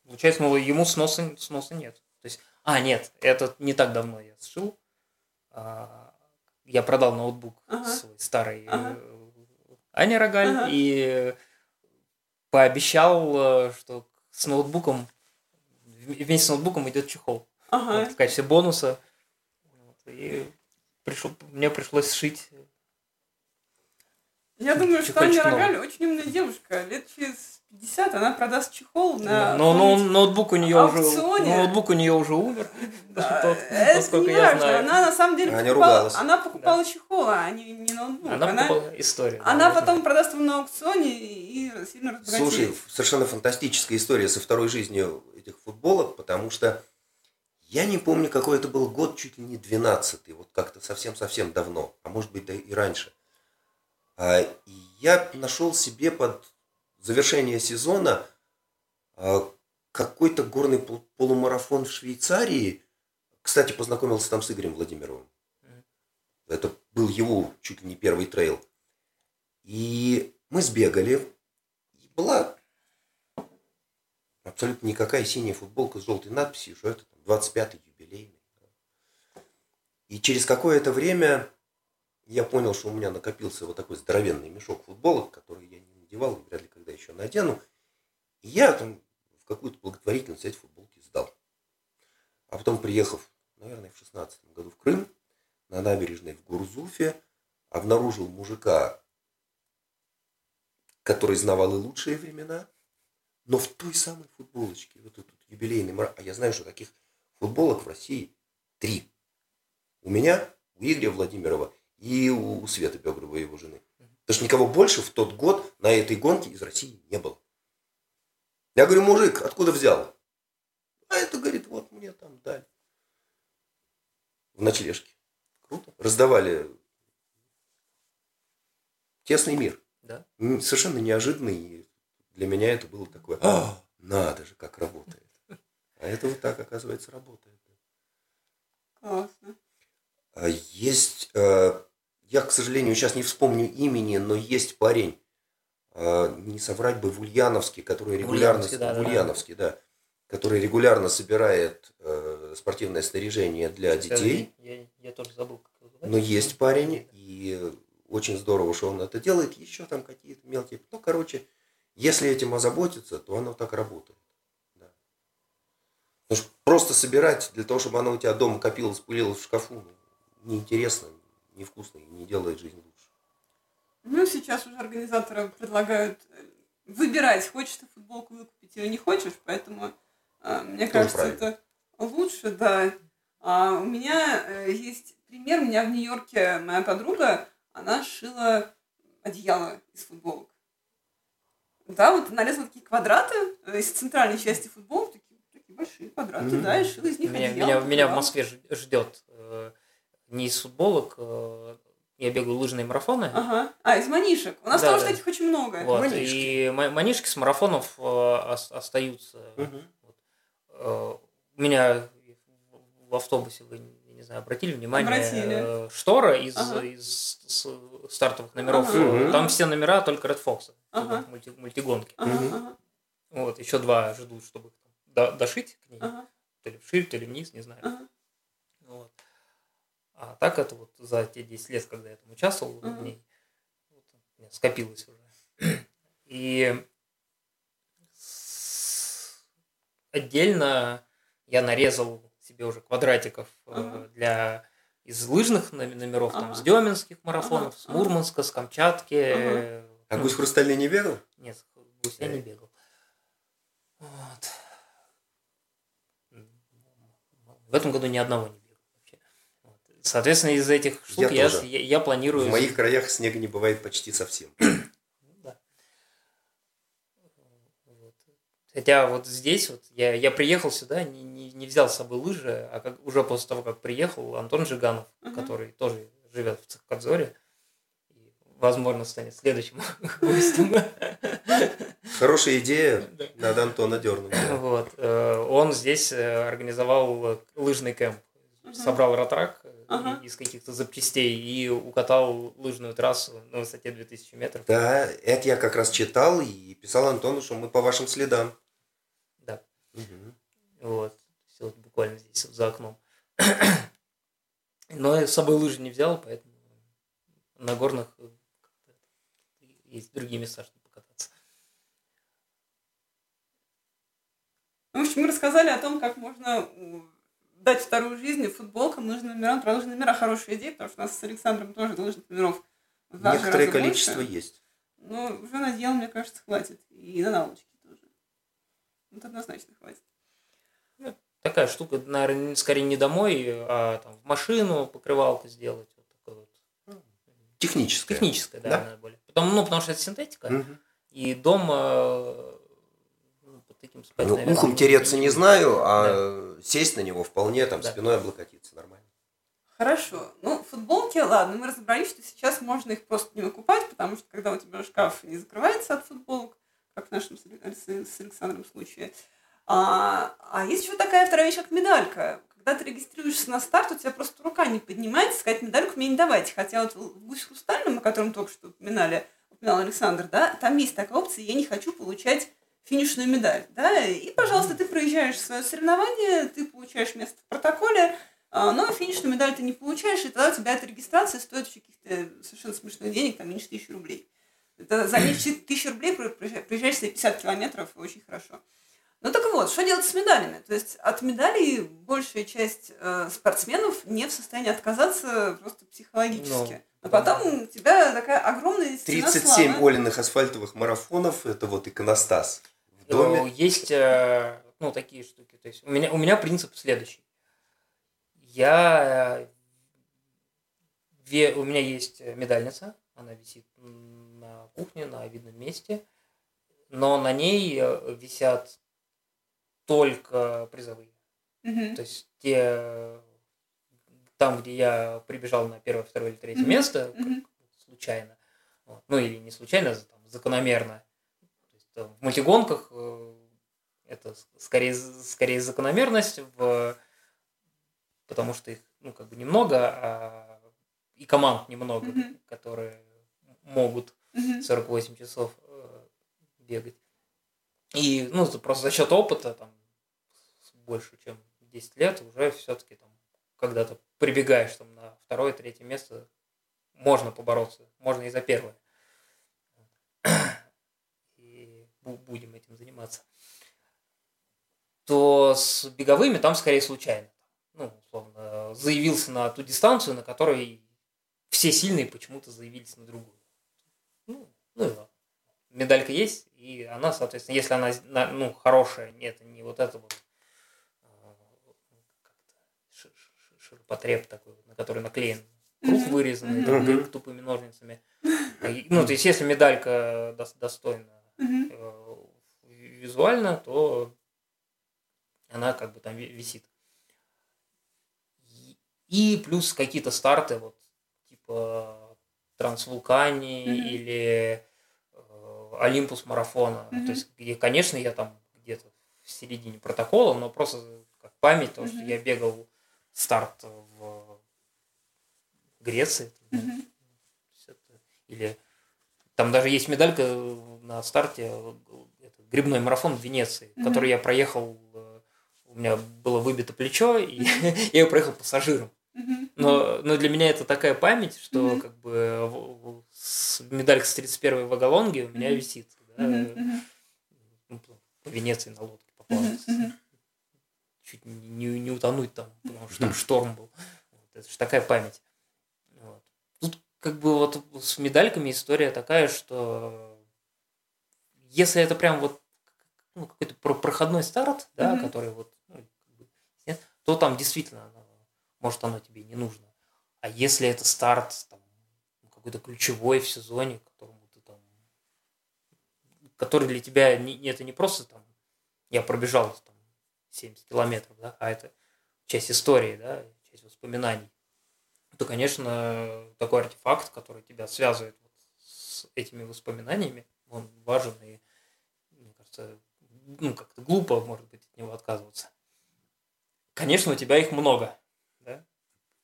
получается, мол, ему сноса, сноса нет. То есть, а, нет, это не так давно я сшил. А, я продал ноутбук ага. свой старый ага. Э, Аня Рогаль ага. и пообещал, э, что с ноутбуком вместе с ноутбуком идет чехол. Ага. Вот, в качестве бонуса. Вот, и пришел, мне пришлось сшить. Я думаю, что Аня Рогаль очень умная девушка. Лет через 50 она продаст чехол на но, но ноутбук у нее аукционе. уже ноутбук у нее уже умер. Да, тот, это насколько не я важно. знаю. Она на самом деле Аня покупала, ругалась. она покупала чехол, а не, не ноутбук. Она, Она, покупала историю. да, она я потом продаст его на аукционе и сильно разбогатеет. Слушай, совершенно фантастическая история со второй жизнью этих футболок, потому что я не помню, какой это был год, чуть ли не 12-й, вот как-то совсем-совсем давно, а может быть да и раньше. А, И я нашел себе под завершение сезона а, какой-то горный пол- полумарафон в Швейцарии. Кстати, познакомился там с Игорем Владимировым. Это был его чуть ли не первый трейл. И мы сбегали. И была абсолютно никакая синяя футболка с желтой надписью, что это там 25-й юбилейный. И через какое-то время я понял, что у меня накопился вот такой здоровенный мешок футболок, который я не надевал и вряд ли когда еще надену. И я там в какую-то благотворительность эти футболки сдал. А потом, приехав, наверное, в 16 году в Крым, на набережной в Гурзуфе, обнаружил мужика, который знавал и лучшие времена, но в той самой футболочке, вот этот юбилейный А я знаю, что таких футболок в России три. У меня, у Игоря Владимирова и у Светы Бегровой, его жены. Потому что никого больше в тот год на этой гонке из России не было. Я говорю, мужик, откуда взял? А это, говорит, вот мне там дали. В ночлежке. Круто. Раздавали тесный мир. Да. Совершенно неожиданный. И для меня это было такое, «А, надо же, как работает. А это вот так, оказывается, работает. Классно. А Есть, э, я, к сожалению, сейчас не вспомню имени, но есть парень, э, не соврать бы, в Ульяновске, который регулярно, Ульяновске, да, да, в да. Ульяновске, да, который регулярно собирает э, спортивное снаряжение для детей. Я, я тоже забыл, как его. Но есть парень, и очень здорово, что он это делает. Еще там какие-то мелкие. Ну, короче, если этим озаботиться, то оно так работает. Потому что просто собирать для того, чтобы оно у тебя дома копилось, пылилось в шкафу, ну, неинтересно, невкусно и не делает жизнь лучше. Ну, сейчас уже организаторы предлагают э, выбирать, хочешь ты футболку выкупить или не хочешь, поэтому э, мне Тоже кажется, правильно. это лучше, да. А у меня э, есть пример, у меня в Нью-Йорке моя подруга, она шила одеяло из футболок. Да, вот нарезала такие квадраты из центральной части футболки, большие квадраты, Мгм. да, и шила из них Меня, одеяло. меня, меня в. Москве ждет э, не из футболок, э, я бегаю лыжные марафоны. Ага. А, из манишек. У нас Да, тоже да. таких очень много. Вот, манишки. и ма- манишки с марафонов э, ос- остаются. Э, У меня в автобусе вы, не знаю, обратили внимание, Обратили. э, штора из, Ага. из с- стартовых номеров, Ага. э, там все номера только Red Fox, Ага. мульти, мультигонки. Ага, Вот, еще два ждут, чтобы их до- дошить к ней, ага, то ли вширь, то ли вниз, не знаю. ага. Вот. А так это вот за те 10 лет, когда я там участвовал Мгм. в ней, вот, у меня скопилось уже. И с- отдельно я нарезал себе уже квадратиков э, Ага. для из лыжных номеров, там, Ага. с Деминских марафонов, Ага, с ага. Мурманска, с Камчатки. Ага. А гусь хрустальный не бегал? нет, гусь я не бегал. Вот. В этом году ни одного не бегал вообще. Вот. Соответственно, из этих штук я, тоже. я, я планирую... В моих краях снега не бывает почти совсем. Да. Вот. Хотя вот здесь вот я, я приехал сюда, не, не, не взял с собой лыжи, а как, уже после того, как приехал, Антон Жиганов, Мгм. который тоже живет в Цехкадзоре, и, возможно, станет следующим гостем. Хорошая идея. Надо Антона дернуть. Вот. э, Он здесь э, организовал э, лыжный кемп. Собрал ротрак Ага. из каких-то запчастей и укатал лыжную трассу на высоте 2000 метров. Да, это я как раз читал и писал Антону, что мы по вашим следам. Да. Вот. Вот буквально здесь вот за окном. Но я с собой лыжи не взял, поэтому на горных как-то есть другие места, В общем, мы рассказали о том, как можно дать вторую жизнь футболкам, лыжным номерам. Про лыжные номера хорошая идея, потому что у нас с Александром тоже лыжных номеров в два Некоторое раза количество больше. есть. Но уже надел, мне кажется, хватит. И на наволочке тоже. Вот однозначно хватит. Такая штука, наверное, скорее не домой, а там в машину покрывалку сделать. Вот такой вот. Техническое. Техническая, да, Да. она более. Потом, ну, потому что это синтетика. Мгм. И дома таким спать, Ну, наверное, ухом тереться не знаю, а сесть на него вполне, там Да. спиной облокотиться нормально. Хорошо. Ну, футболки, ладно, мы разобрались, что сейчас можно их просто не выкупать, потому что когда у тебя шкаф не закрывается от футболок, как в нашем с Александром случае, а, а есть еще такая вторая вещь, как медалька. Когда ты регистрируешься на старт, у тебя просто рука не поднимается, сказать, медальку мне не давайте. Хотя вот в «Гусь хрустальном», о котором только что упоминали, упоминал Александр, да, там есть такая опция, я не хочу получать финишную медаль, да, и, пожалуйста, ты проезжаешь свое соревнование, ты получаешь место в протоколе, а, но финишную медаль ты не получаешь, и тогда у тебя эта регистрация стоит каких-то совершенно смешных денег, там меньше тысячи рублей. Это за меньше тысячи рублей про- проезжаешь себе 50 километров, очень хорошо. Ну так вот, что делать с медалями? То есть от медалей большая часть э, спортсменов не в состоянии отказаться просто психологически. Ну, Но потом у тебя такая огромная стена 37 славы. Олиных асфальтовых марафонов – это вот иконостас. Доме. Есть, э, ну, такие штуки. То есть у меня, у меня принцип следующий. Я... ве- У меня есть медальница, она висит на кухне, на видном месте, но на ней э, висят только призовые. Мгм. То есть те там, где я прибежал на первое, второе или третье Мгм. место, Мгм. случайно, вот, ну или не случайно, за- там, закономерно. В мультигонках э, это скорее, скорее закономерность, в, потому что их ну, как бы немного, а и команд немного, Мгм. которые могут Мгм. 48 часов э, бегать. И, ну, просто за счет опыта, там, больше, чем 10 лет, уже все-таки там, когда ты прибегаешь там на второе, третье место, можно побороться, можно и за первое. И бу- будем этим заниматься. То с беговыми там скорее случайно. Ну, условно, заявился на ту дистанцию, на которой все сильные почему-то заявились на другую. Ну, ну и ладно. Медалька есть, и она, соответственно, если она на- ну, хорошая, нет, не вот это вот ши- ширпотреб такой, на который наклеен круг вырезанный там, тупыми ножницами. Ну, то есть, если медалька дос- достойна Э, визуально, то она как бы там ви- висит. И- плюс какие-то старты, вот, типа Трансвулкани Мгм. или э, Олимпус марафона. Мгм. То есть, где, конечно, я там где-то в середине протокола, но просто как память, то, что Мгм. я бегал старт в Греции. Это- Или там даже есть медалька на старте э, это, грибной марафон в Венеции, Мгм. который я проехал. э, У меня было выбито плечо, и я его проехал пассажиром. Мгм. Но, но для меня это такая память, что Мгм. как бы с- медалька с 31-й ваголонги у меня Мгм. висит. да, э, Мгм. ну, по Венеции на лодке поплавать. Мгм. Чуть не, не- не утонуть там, потому что там шторм был. Вот, это же такая память. Как бы вот с медальками история такая, что если это прям вот ну, какой-то про- проходной старт, да, Мгм. который вот, ну, как бы, нет, то там действительно оно- может оно тебе не нужно. А если это старт там, какой-то ключевой в сезоне, которому ты там который для тебя не- это не просто там я пробежал там 70 километров, да, а это часть истории, да, часть воспоминаний, то, конечно, такой артефакт, который тебя связывает вот с этими воспоминаниями, он важен и, мне кажется, ну, как-то глупо, может быть, от него отказываться. Конечно, у тебя их много, да?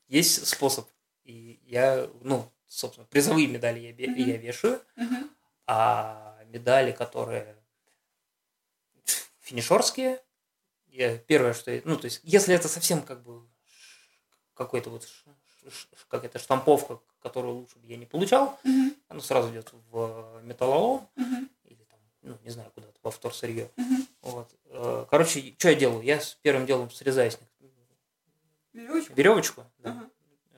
Есть способ. И я, ну, собственно, призовые медали я, Мгм. я вешаю, Мгм. а медали, которые финишерские, я первое, что... я- Ну, то есть, если это совсем как бы какой-то вот ш- какая-то штамповка, которую лучше бы я не получал, Мгм. оно сразу идет в металлолом Мгм. или там, ну, не знаю, куда-то, во вторсырье. Мгм. Вот. Э, Короче, что я делаю? Я с первым делом срезаю с них Веревочку? веревочку. да. Ага.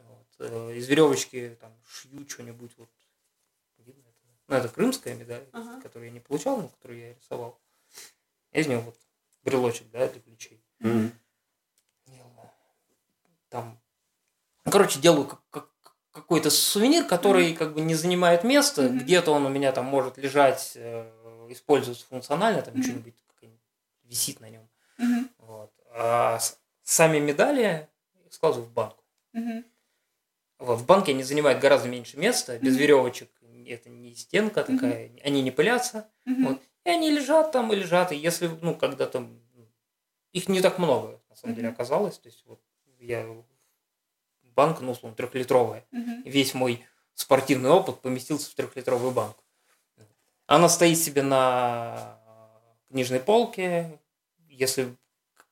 Вот. Э, Из веревочки там шью что-нибудь. Вот. Видно это? Ну, это крымская медаль, Ага. которую я не получал, но которую я рисовал. Я из него вот брелочек, да, для ключей. Делаю. Там, короче, делаю как- как- какой-то сувенир, который как бы не занимает места. Мгм. Где-то он у меня там может лежать, э, использоваться функционально, там Мгм. что-нибудь висит на нем. Мгм. Вот. А сами медали складываю в банку. Мгм. Вот, в банке они занимают гораздо меньше места, без Мгм. веревочек, это не стенка такая, они не пылятся. Мгм. Вот. И они лежат там и лежат. И если, ну, когда там... Их не так много, на самом деле, Мгм. оказалось. То есть, вот я... Банка, ну, условно, трехлитровая. Мгм. Весь мой спортивный опыт поместился в трехлитровую банку. Она стоит себе на книжной полке. Если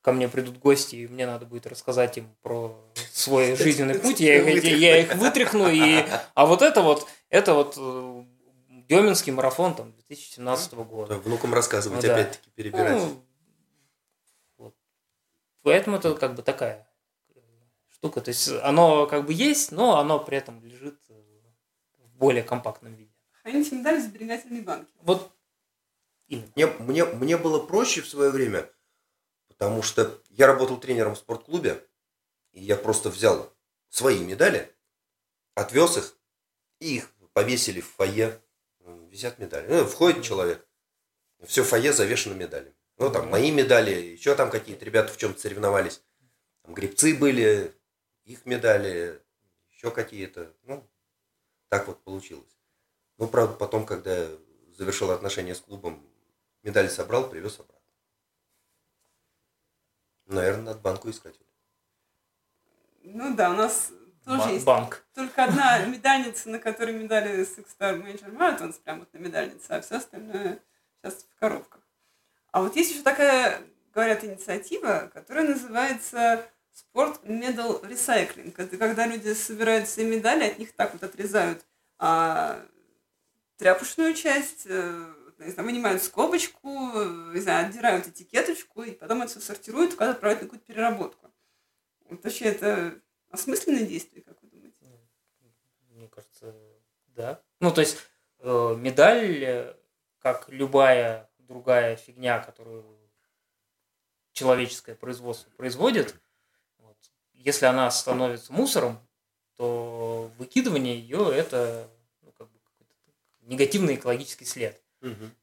ко мне придут гости, и мне надо будет рассказать им про свой жизненный путь, я их, я их вытряхну. И... А вот это вот, это вот э, Деминский марафон там 2017 года. Внукам рассказывать, Ну да. опять-таки, перебирать. Ну, вот. Поэтому это как бы такая э, штука. То есть оно как бы есть, но оно при этом лежит э, в более компактном виде. Храните медали в сберегательной банке. Вот именно. Мне, мне, мне было проще в свое время, потому что я работал тренером в спортклубе, и я просто взял свои медали, отвез их, и их повесили в фойе. Висят медали. Ну, входит человек, все фойе завешено медалями. Ну, там мои медали, еще там какие-то ребята в чем-то соревновались. Там грибцы были, их медали, еще какие-то. Ну, так вот получилось. Ну, правда, потом, когда завершил отношения с клубом, медали собрал, привез обратно. Наверное, надо банку искать. Ну да, у нас тоже Ба- есть банк. только одна медальница, на которой медали Six Star Major Marathons, прям вот на медальнице, а все остальное сейчас в коробках. А вот есть еще такая, говорят, инициатива, которая называется спорт медал recycling. Это когда люди собирают все медали, от них так вот отрезают а, тряпочную часть, э, не знаю, вынимают скобочку, э, не знаю, отдирают этикеточку, и потом это все сортируют, куда отправляют на какую-то переработку. Вот вообще это осмысленное действие, как вы думаете? Мне кажется, да. Ну, то есть э, медаль, э, как любая другая фигня, которую человеческое производство производит, если она становится мусором, то выкидывание ее это ну, как бы негативный экологический след.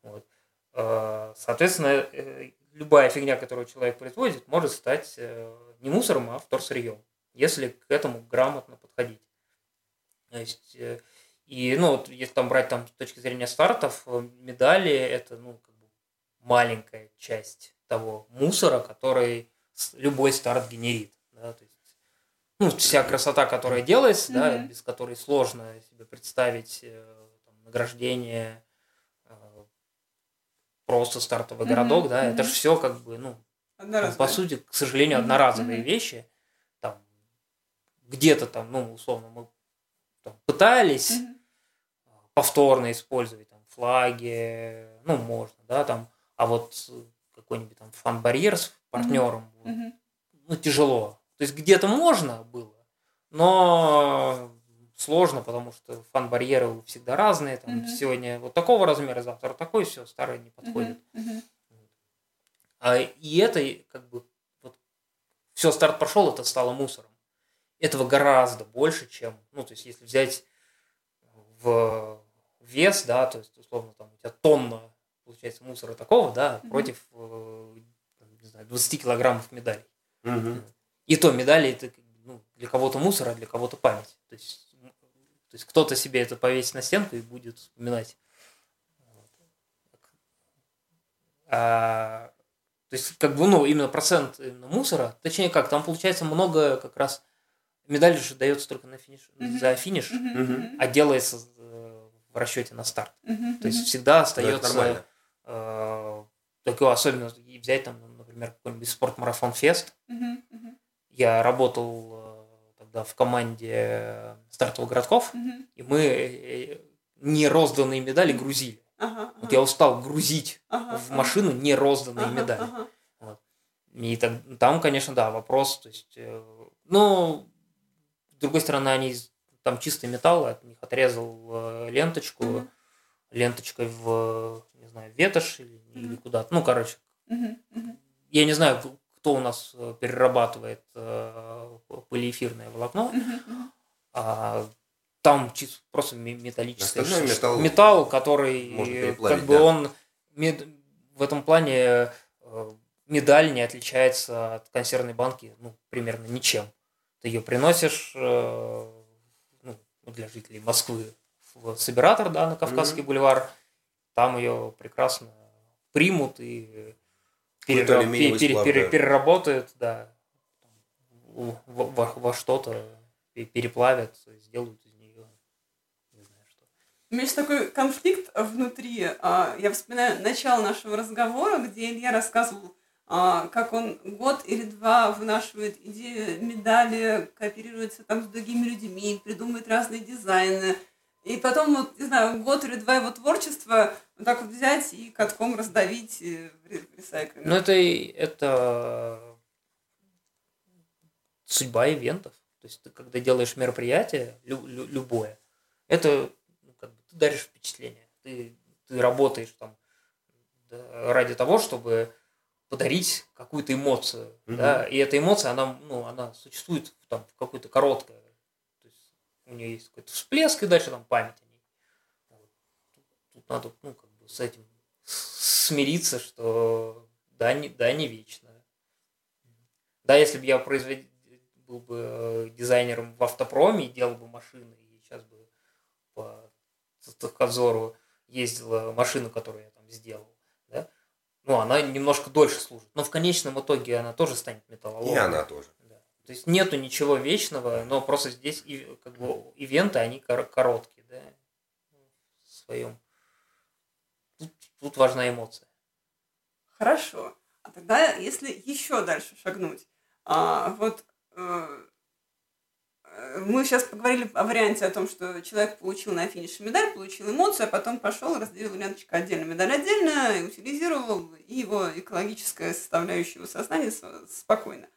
Вот. Э, Соответственно, э, любая фигня, которую человек производит, может стать э, не мусором, а вторсырьем, если к этому грамотно подходить. То есть, э, и, ну, вот, если там брать там с точки зрения стартов, медали – это, ну, как бы маленькая часть того мусора, который любой старт генерит. Да? То есть, ну, вся красота, которая делается, да, Мгм. без которой сложно себе представить э, там, награждение, э, просто стартовый Мгм, городок, да, это мгм. же все как бы, ну, Одноразовое. по сути, к сожалению, Мгм, одноразовые мгм. вещи. Там где-то там, ну, условно, мы там пытались Мгм. повторно использовать там флаги, ну, можно, да, там, а вот какой-нибудь там фан-барьер с партнером, Мгм. ну, тяжело. То есть где-то можно было, но сложно, потому что фан-барьеры всегда разные. Там, Мгм. Сегодня вот такого размера, завтра такой, все, старое не подходит. Мгм. Мгм. А, и это как бы вот все, старт прошел, это стало мусором. Этого гораздо больше, чем, ну, то есть, если взять в вес, да, то есть, условно, там у тебя тонна, получается, мусора такого, да, Мгм. против, э, не знаю, 20 килограммов медалей. Мгм. И то медали это ну, для кого-то мусор, а для кого-то память. То есть, то есть кто-то себе это повесит на стенку и будет вспоминать. А, то есть, как бы, ну, именно процент именно мусора, точнее как, там получается много как раз медаль же дается только на финиш, Мгм. за финиш. Мгм. а делается э, в расчете на старт. Мгм. То есть всегда Ну, остается э, такое особенно взять там, например, какой-нибудь спортмарафон фест, Мгм. Я работал э, тогда в команде стартовых городков, Мгм. и мы э, не розданные медали грузили. Ага, Вот ага. я устал грузить Ага, в машину не розданные Ага, медали. ага. И так- там, конечно, да, вопрос. То есть, э, ну, с другой стороны, они там чистый металл, от них отрезал э, ленточку, Мгм. ленточкой в, не знаю, ветошь или, или Мгм. куда-то. Ну, короче, Мгм. Мгм. я не знаю, кто у нас э, перерабатывает э, полиэфирное волокно, а там чисто просто ме- металлическое металл металл, который как бы да. он мед- в этом плане э, медаль не отличается от консервной банки ну, примерно ничем. Ты ее приносишь ну, для жителей Москвы в Собиратор, да, на Кавказский бульвар, там ее прекрасно примут и Да. переработают, да, во, во- во что-то пе- переплавят, сделают из нее не знаю что. У меня есть такой конфликт внутри. А, Я вспоминаю начало нашего разговора, где Илья рассказывал, а, как он год или два вынашивает идею медали, кооперируется там с другими людьми, придумывает разные дизайны. И потом, вот, не знаю, год или два его творчества вот так вот взять и катком раздавить э, в ре- в ресайклинге. Ну, это, и- это судьба ивентов. То есть ты когда делаешь мероприятие, лю- лю- любое, это ну, как бы ты даришь впечатление. Ты, ты работаешь там да, ради того, чтобы подарить какую-то эмоцию. Мгм. Да? И эта эмоция, она, ну, она существует там, в какой-то короткой. У нее есть какой-то всплеск, и дальше там память о ней. Вот. Тут, тут надо ну, как бы с этим смириться, что да, не, да, не вечно. Да, если бы я производил, был бы э, дизайнером в автопроме и делал бы машины, и сейчас бы по Тахказору ездила машина, которую я там сделал, да, ну, она немножко дольше служит. Но в конечном итоге она тоже станет металлоломом. И она тоже. То есть нету ничего вечного, но просто здесь и, как бы ивенты, они кор- короткие, да, в своем. Тут, тут важна эмоция. Хорошо. А тогда, если еще дальше шагнуть, а, вот э, э, мы сейчас поговорили о варианте о том, что человек получил на финише медаль, получил эмоцию, а потом пошел, разделил ленточку отдельно, медаль отдельно, и утилизировал, и его экологическая составляющая его сознания спокойно.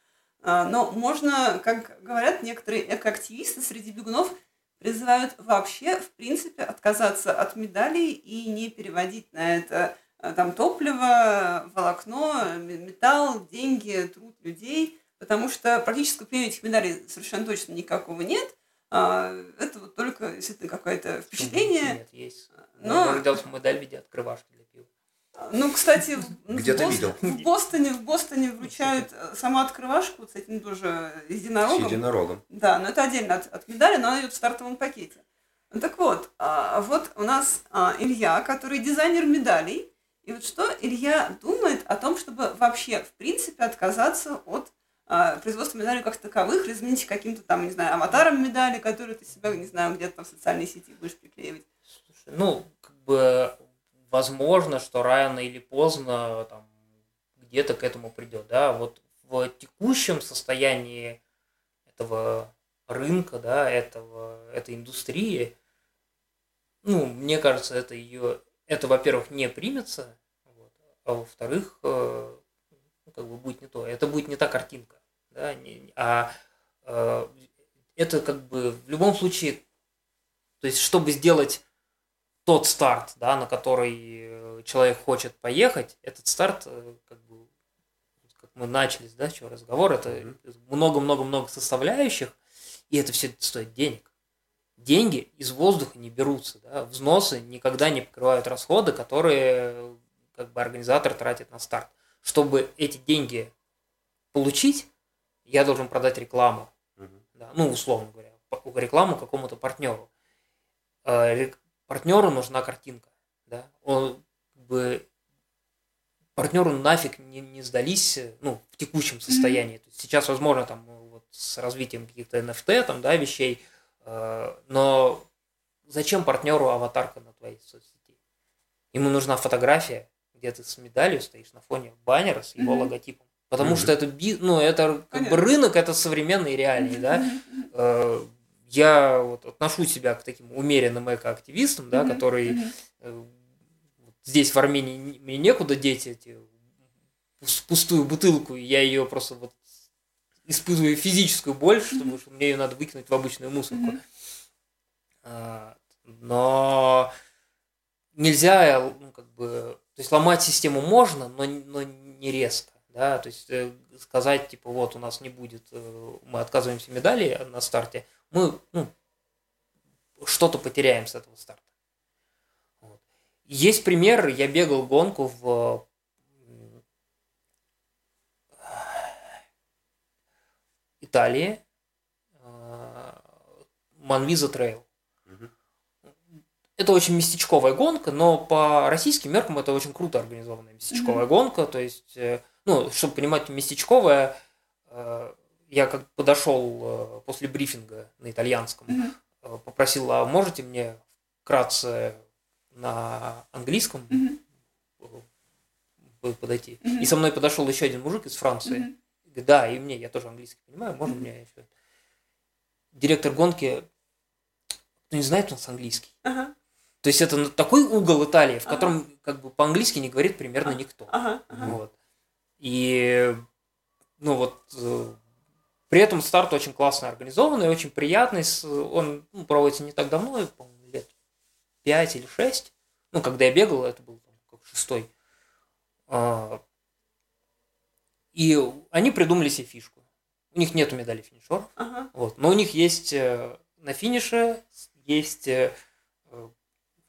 А, Но можно, как говорят некоторые экоактивисты среди бегунов, призывают вообще, в принципе, отказаться от медалей и не переводить на это э, там топливо, волокно, металл, деньги, труд людей, потому что практического применения этих медалей совершенно точно никакого нет. А, Это вот только действительно какое-то впечатление. Нет, есть. Но- делать медаль в виде открывашки. Ну, кстати, в- Где-то в, Бос- видел. в Бостоне, в Бостоне вручают э, саму открывашку с этим тоже С единорогом. единорогом. Да, но это отдельно от, от медали, но она идет в стартовом пакете. Ну, так вот, а, вот у нас а, Илья, который дизайнер медалей. И вот что Илья думает о том, чтобы вообще, в принципе, отказаться от а, производство медалей как таковых, или заменить каким-то там, не знаю, аватаром медали, который ты себя, не знаю, где-то там в социальной сети будешь приклеивать. Слушай, ну, как бы возможно, что рано или поздно там где-то к этому придет, да, вот в текущем состоянии этого рынка, да, этого, этой индустрии, ну, мне кажется, это ее, это, во-первых, не примется, вот, а во-вторых, э, ну, как бы будет не то, это будет не та картинка, да, не, а э, это как бы в любом случае, то есть, чтобы сделать тот старт, да, на который э, человек хочет поехать, этот старт, э, как бы, как мы начали, да, чего разговор, это много-много-много составляющих, и это все стоит денег. Деньги из воздуха не берутся, да, взносы никогда не покрывают расходы, которые как бы организатор тратит на старт. Чтобы эти деньги получить, я должен продать рекламу, да, ну, условно говоря, рекламу какому-то партнеру. Партнеру нужна картинка, да, он как бы партнеру нафиг не, не сдались, ну, в текущем состоянии. То есть сейчас, возможно, там вот с развитием каких-то NFT, там, да, вещей, э, но зачем партнеру аватарка на твоей соцсети? Ему нужна фотография, где ты с медалью стоишь на фоне баннера с его mm-hmm. логотипом. Потому mm-hmm. что это, ну, это как бы рынок, это современный реальный, да. Э, я вот отношу себя к таким умеренным экоактивистам, да, mm-hmm. которые mm-hmm. здесь в Армении мне некуда деть эти пустую бутылку, и я ее просто вот испытываю физическую боль, mm-hmm. что мне ее надо выкинуть в обычную мусорку. Mm-hmm. Но нельзя, ну, как бы, то есть ломать систему можно, но, но не резко. Да, то есть э, сказать, типа, вот у нас не будет, э, мы отказываемся медали на старте, мы ну, что-то потеряем с этого старта. Вот. Есть пример, я бегал гонку в Италии, Monviso Trail. Это очень местечковая гонка, но по российским меркам это очень круто организованная местечковая mm-hmm. гонка. То есть, э, ну, чтобы понимать, местечковая э, я как подошел э, после брифинга на итальянском, mm-hmm. попросил, а можете мне вкратце на английском mm-hmm. подойти? Mm-hmm. И со мной подошел еще один мужик из Франции. Mm-hmm. Говорит, да, и мне, я тоже английский понимаю, можно mm-hmm. мне еще. Директор гонки, ну не знает у нас английский. Uh-huh. То есть это такой угол Италии, в котором uh-huh. как бы по-английски не говорит примерно uh-huh. никто. Uh-huh. Uh-huh. Вот. И ну вот при этом старт очень классно организованный, очень приятный. Он ну, проводится не так давно, по-моему, лет 5 или 6. Ну, когда я бегал, это был там, как шестой. А, и они придумали себе фишку. У них нету медали финишеров, ага. вот, но у них есть э, на финише есть э,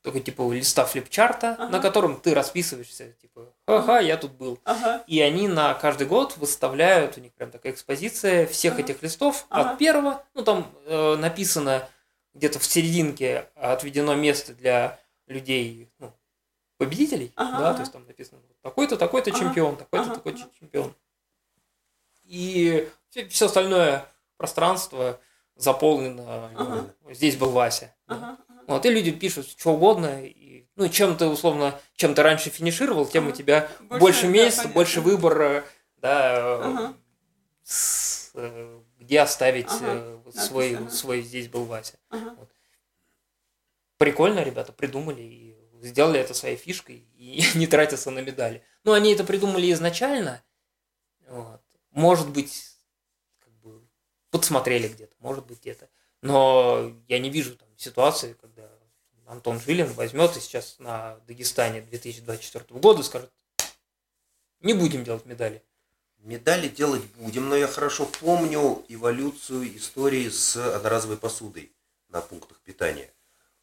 такой типа листа флипчарта, ага. на котором ты расписываешься, типа, ага, я тут был. Ага. И они на каждый год выставляют, у них прям такая экспозиция всех ага. этих листов ага. от первого, ну там э, написано где-то в серединке отведено место для людей, ну, победителей, ага. да, то есть там написано такой-то, такой-то ага. чемпион, такой-то, ага. такой чемпион. И все остальное пространство заполнено. Ага. Здесь был Вася. Ага. Вот, и люди пишут что угодно, и, ну, чем ты, условно, чем ты раньше финишировал, тем ага. у тебя больше, больше мест, да, больше выбора, да, ага. с, э, где оставить ага. Э, свой, свой здесь был Вася. Ага. Вот. Прикольно, ребята, придумали и сделали это своей фишкой и не тратятся на медали. Ну, они это придумали изначально, вот. может быть, как бы подсмотрели где-то, может быть, где-то. Но я не вижу там ситуации, когда Антон Жилин возьмет и сейчас на Дагестане 2024 года скажет, не будем делать медали. Медали делать будем, но я хорошо помню эволюцию истории с одноразовой посудой на пунктах питания.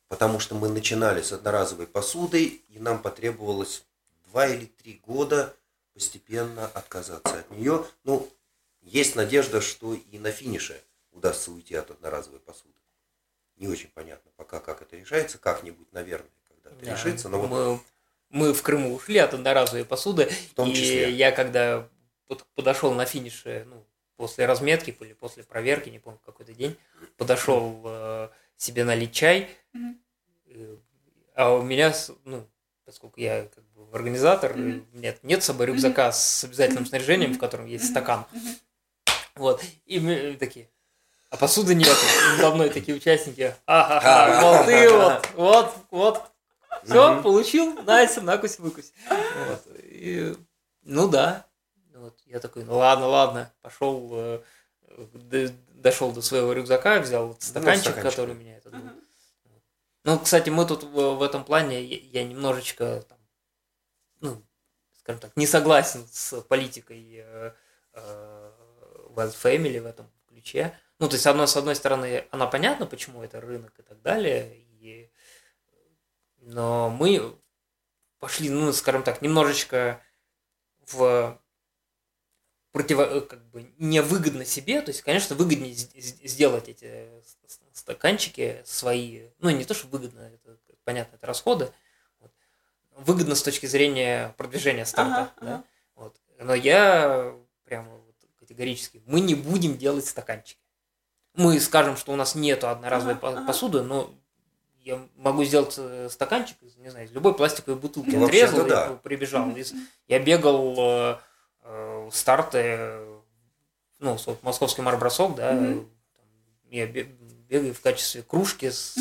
Потому что мы начинали с одноразовой посудой, и нам потребовалось два или три года постепенно отказаться от нее. Ну, есть надежда, что и на финише удастся уйти от одноразовой посуды. Не очень понятно пока, как это решается, как-нибудь, наверное, когда-то да, решится. Но мы, вот... мы в Крыму ушли от одноразовой посуды, в том числе. и я когда подошел на финише, ну, после разметки или после проверки, не помню, какой-то день, подошел э, себе налить чай, э, а у меня, ну, поскольку я как бы организатор, Мгм. э, нет, нет с собой рюкзака с обязательным снаряжением, в котором есть стакан. Вот. И мы такие, а посуды нет. Надо мной такие участники. Ага, вот ты вот, вот, вот. Все, получил, Настя, накусь, выкусь. Вот. И, ну да. Вот. Я такой, ну ладно, ладно. Пошел, э, дошел до своего рюкзака, взял вот стаканчик, стаканчик. который у меня этот был. Ну, кстати, мы тут в, этом плане, я, немножечко, там, ну, скажем так, не согласен с политикой э, э, Wild Family в этом ключе. Ну, то есть, одно, с одной стороны, она понятна, почему это рынок и так далее, и, но мы пошли, ну, скажем так, немножечко в противо, как бы невыгодно себе, то есть, конечно, выгоднее с- с- сделать эти с- с- стаканчики свои, ну, не то, что выгодно, это понятно, это расходы, вот. выгодно с точки зрения продвижения старта, Ага, да, ага. вот. но я прямо вот категорически, мы не будем делать стаканчики. Мы скажем, что у нас нету одноразовой Ага, по- ага. посуды, но я могу сделать э, стаканчик из, не знаю, из любой пластиковой бутылки. Ну, Отрезал и да. прибежал. Из- Я бегал э, э, старты, ну, вот московский марбросок, да, Мгм. там, я бе- бегаю в качестве кружки, с,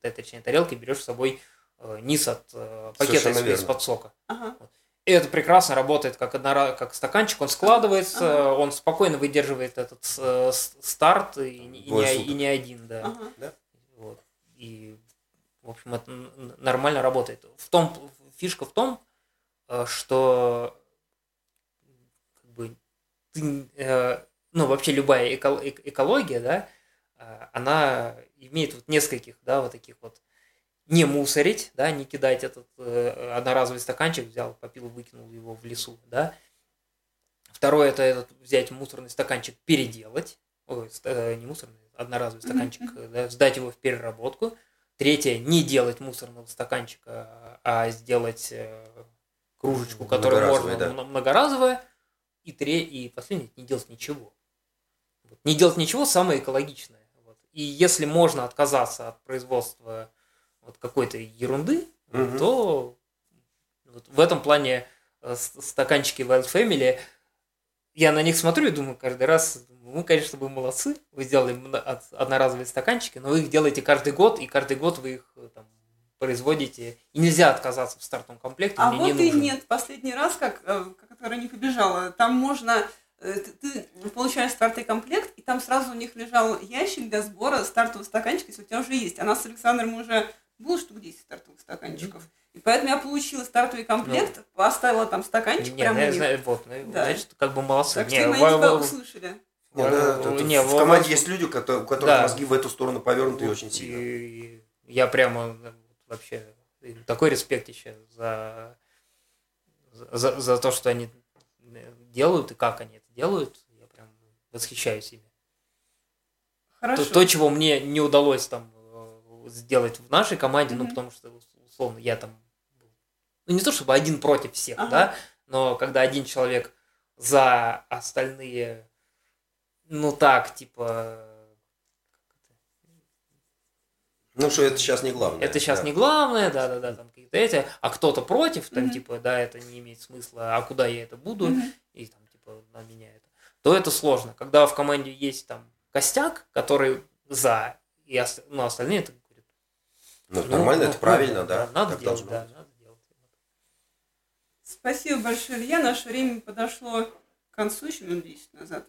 т- точнее, тарелки, берешь с собой э, низ от э, пакета из-под сока. Ага. И это прекрасно работает как, однора... как стаканчик, он складывается, Ага. он спокойно выдерживает этот э, старт, и, не- и, не, суток. и не один, да. Ага. Вот. И, в общем, это нормально работает. В том, фишка в том, э, что как бы, ты, э, ну, вообще любая эко- эк- экология, да, она имеет вот нескольких, да, вот таких вот не мусорить, да, не кидать этот э, одноразовый стаканчик, взял, попил, выкинул его в лесу, да. Второе это этот взять мусорный стаканчик, переделать, ой, э, не мусорный, одноразовый стаканчик, да, сдать его в переработку. Третье, не делать мусорного стаканчика, а сделать э, кружечку, которую Многоразовая, можно да. мно- многоразовая. И, тре... и последнее, не делать ничего. Вот. Не делать ничего самое экологичное. Вот. И если можно отказаться от производства вот какой-то ерунды, Мгм. то вот в этом плане э, стаканчики Wild Family, я на них смотрю и думаю каждый раз, ну, конечно, вы молодцы, вы сделали одноразовые стаканчики, но вы их делаете каждый год, и каждый год вы их э, там, производите, и нельзя отказаться в стартовом комплекте, А мне вот не и нужен. нет. Последний раз, как, э, которая не побежала, там можно... Ты, ты получаешь стартовый комплект, и там сразу у них лежал ящик для сбора стартового стаканчика, если у тебя уже есть. А нас с Александром уже было штук 10 стартовых стаканчиков. И поэтому я получила стартовый комплект, поставила там стаканчик Не, прямо ну, я знаю, вот, ну, Да. значит, как бы молодцы. Так Не, что мы во- услышали. Не, да, во- это- не, в во- команде есть люди, у которых Да. мозги в эту сторону повернуты очень сильно. И я прямо э, вообще такой респект еще за, за, за то, что они э, делают и как они это делают. Я прям восхищаюсь ими. Хорошо. То, то, чего мне не удалось там сделать в нашей команде, ну, Мгм. потому что, условно, я там был, ну, не то чтобы один против всех, Ага. да, но когда один человек за остальные, ну, так, типа, Ну, что это сейчас не главное. Это сейчас да. не главное, да-да-да, там какие-то эти, а кто-то против, там, Мгм. типа, да, это не имеет смысла, а куда я это буду, Мгм. и там, типа, на меня это, то это сложно. Когда в команде есть там костяк, который за, и ос- ну, остальные это. Ну, ну, нормально, ну, это правильно, ну, да. Надо так делать, должно да, быть. надо делать. Спасибо большое, Илья. Наше время подошло к концу еще минут 10 назад.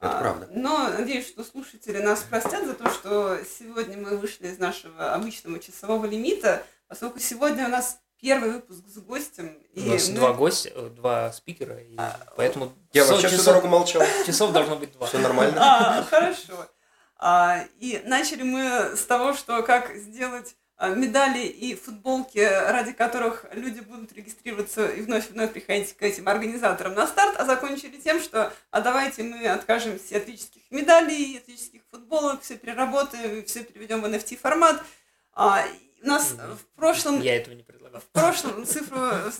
Это А, правда. Но надеюсь, что слушатели нас простят за то, что сегодня мы вышли из нашего обычного часового лимита, поскольку сегодня у нас первый выпуск с гостем. У нас мы- два гостя, э, два спикера, и А, поэтому Я часов- вообще всю часов, дорогу молчал. часов должно быть два. Все нормально. А, хорошо. А, и начали мы с того, что как сделать медали и футболки, ради которых люди будут регистрироваться и вновь и вновь приходить к этим организаторам на старт, а закончили тем, что а давайте мы откажемся от электрических медалей, от электрических футболок, все переработаем, все переведем в NFT формат. А, у нас Мгм. в прошлом, Я этого не предлагал. в прошлом цифру,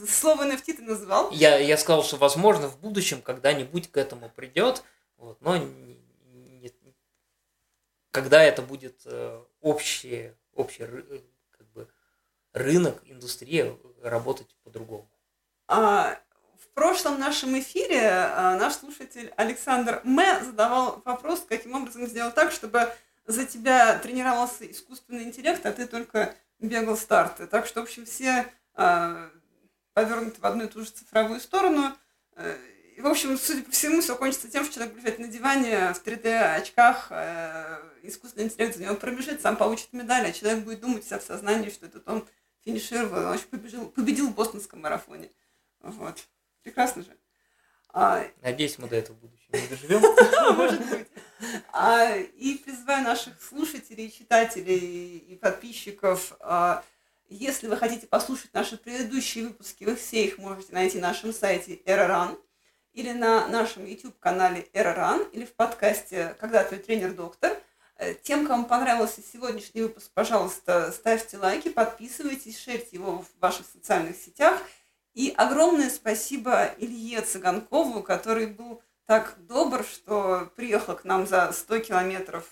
слово NFT ты называл. Я, я сказал, что возможно в будущем когда-нибудь к этому придет. Вот. Но не- не- когда это будет э, общий, общий э, как бы, рынок, индустрия работать по-другому. А, в прошлом нашем эфире а, наш слушатель Александр М. задавал вопрос, каким образом сделать так, чтобы за тебя тренировался искусственный интеллект, а ты только бегал старты. Так что, в общем, все а, повернуты в одну и ту же цифровую сторону. И, в общем, судя по всему, все кончится тем, что человек будет лежать на диване в 3D-очках, э, искусственный интеллект за него пробежит, сам получит медаль, а человек будет думать вся в сознании, что это он финишировал, он вообще побежал, победил в бостонском марафоне. Вот. Прекрасно же. А, Надеюсь, мы до этого в будущем не доживем. может быть. А, и призываю наших слушателей, читателей и подписчиков, а, если вы хотите послушать наши предыдущие выпуски, вы все их можете найти на нашем сайте Errorun или на нашем YouTube-канале Errorun или в подкасте «Когда твой тренер-доктор». Э, Тем, кому понравился сегодняшний выпуск, пожалуйста, ставьте лайки, подписывайтесь, шерьте его в ваших социальных сетях. И огромное спасибо Илье Цыганкову, который был так добр, что приехал к нам за 100 километров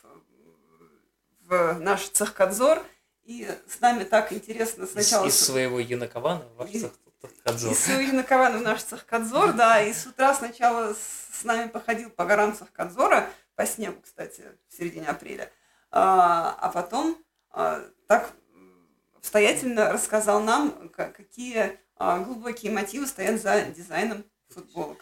в наш цехкадзор. И с нами так интересно Из, сначала... из с- своего Янакавана в ваш Своего Юнакована в наш цехкадзор, да, и с утра сначала с, нами походил по горам цехкадзора, по снегу, кстати, в середине апреля, а, а потом а, так обстоятельно рассказал нам, ка- какие а, глубокие мотивы стоят за дизайном футболок.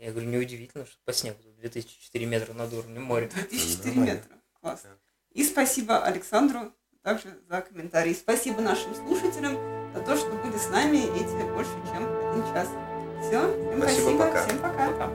Я говорю, неудивительно, что по снегу тут 2004 метра над уровнем моря. 2004 Нормально. метра. Класс. Да. И спасибо Александру также за комментарий. Спасибо нашим слушателям за то, что были с нами эти больше, чем один час. Все, всем спасибо, спасибо. Пока. всем пока. пока.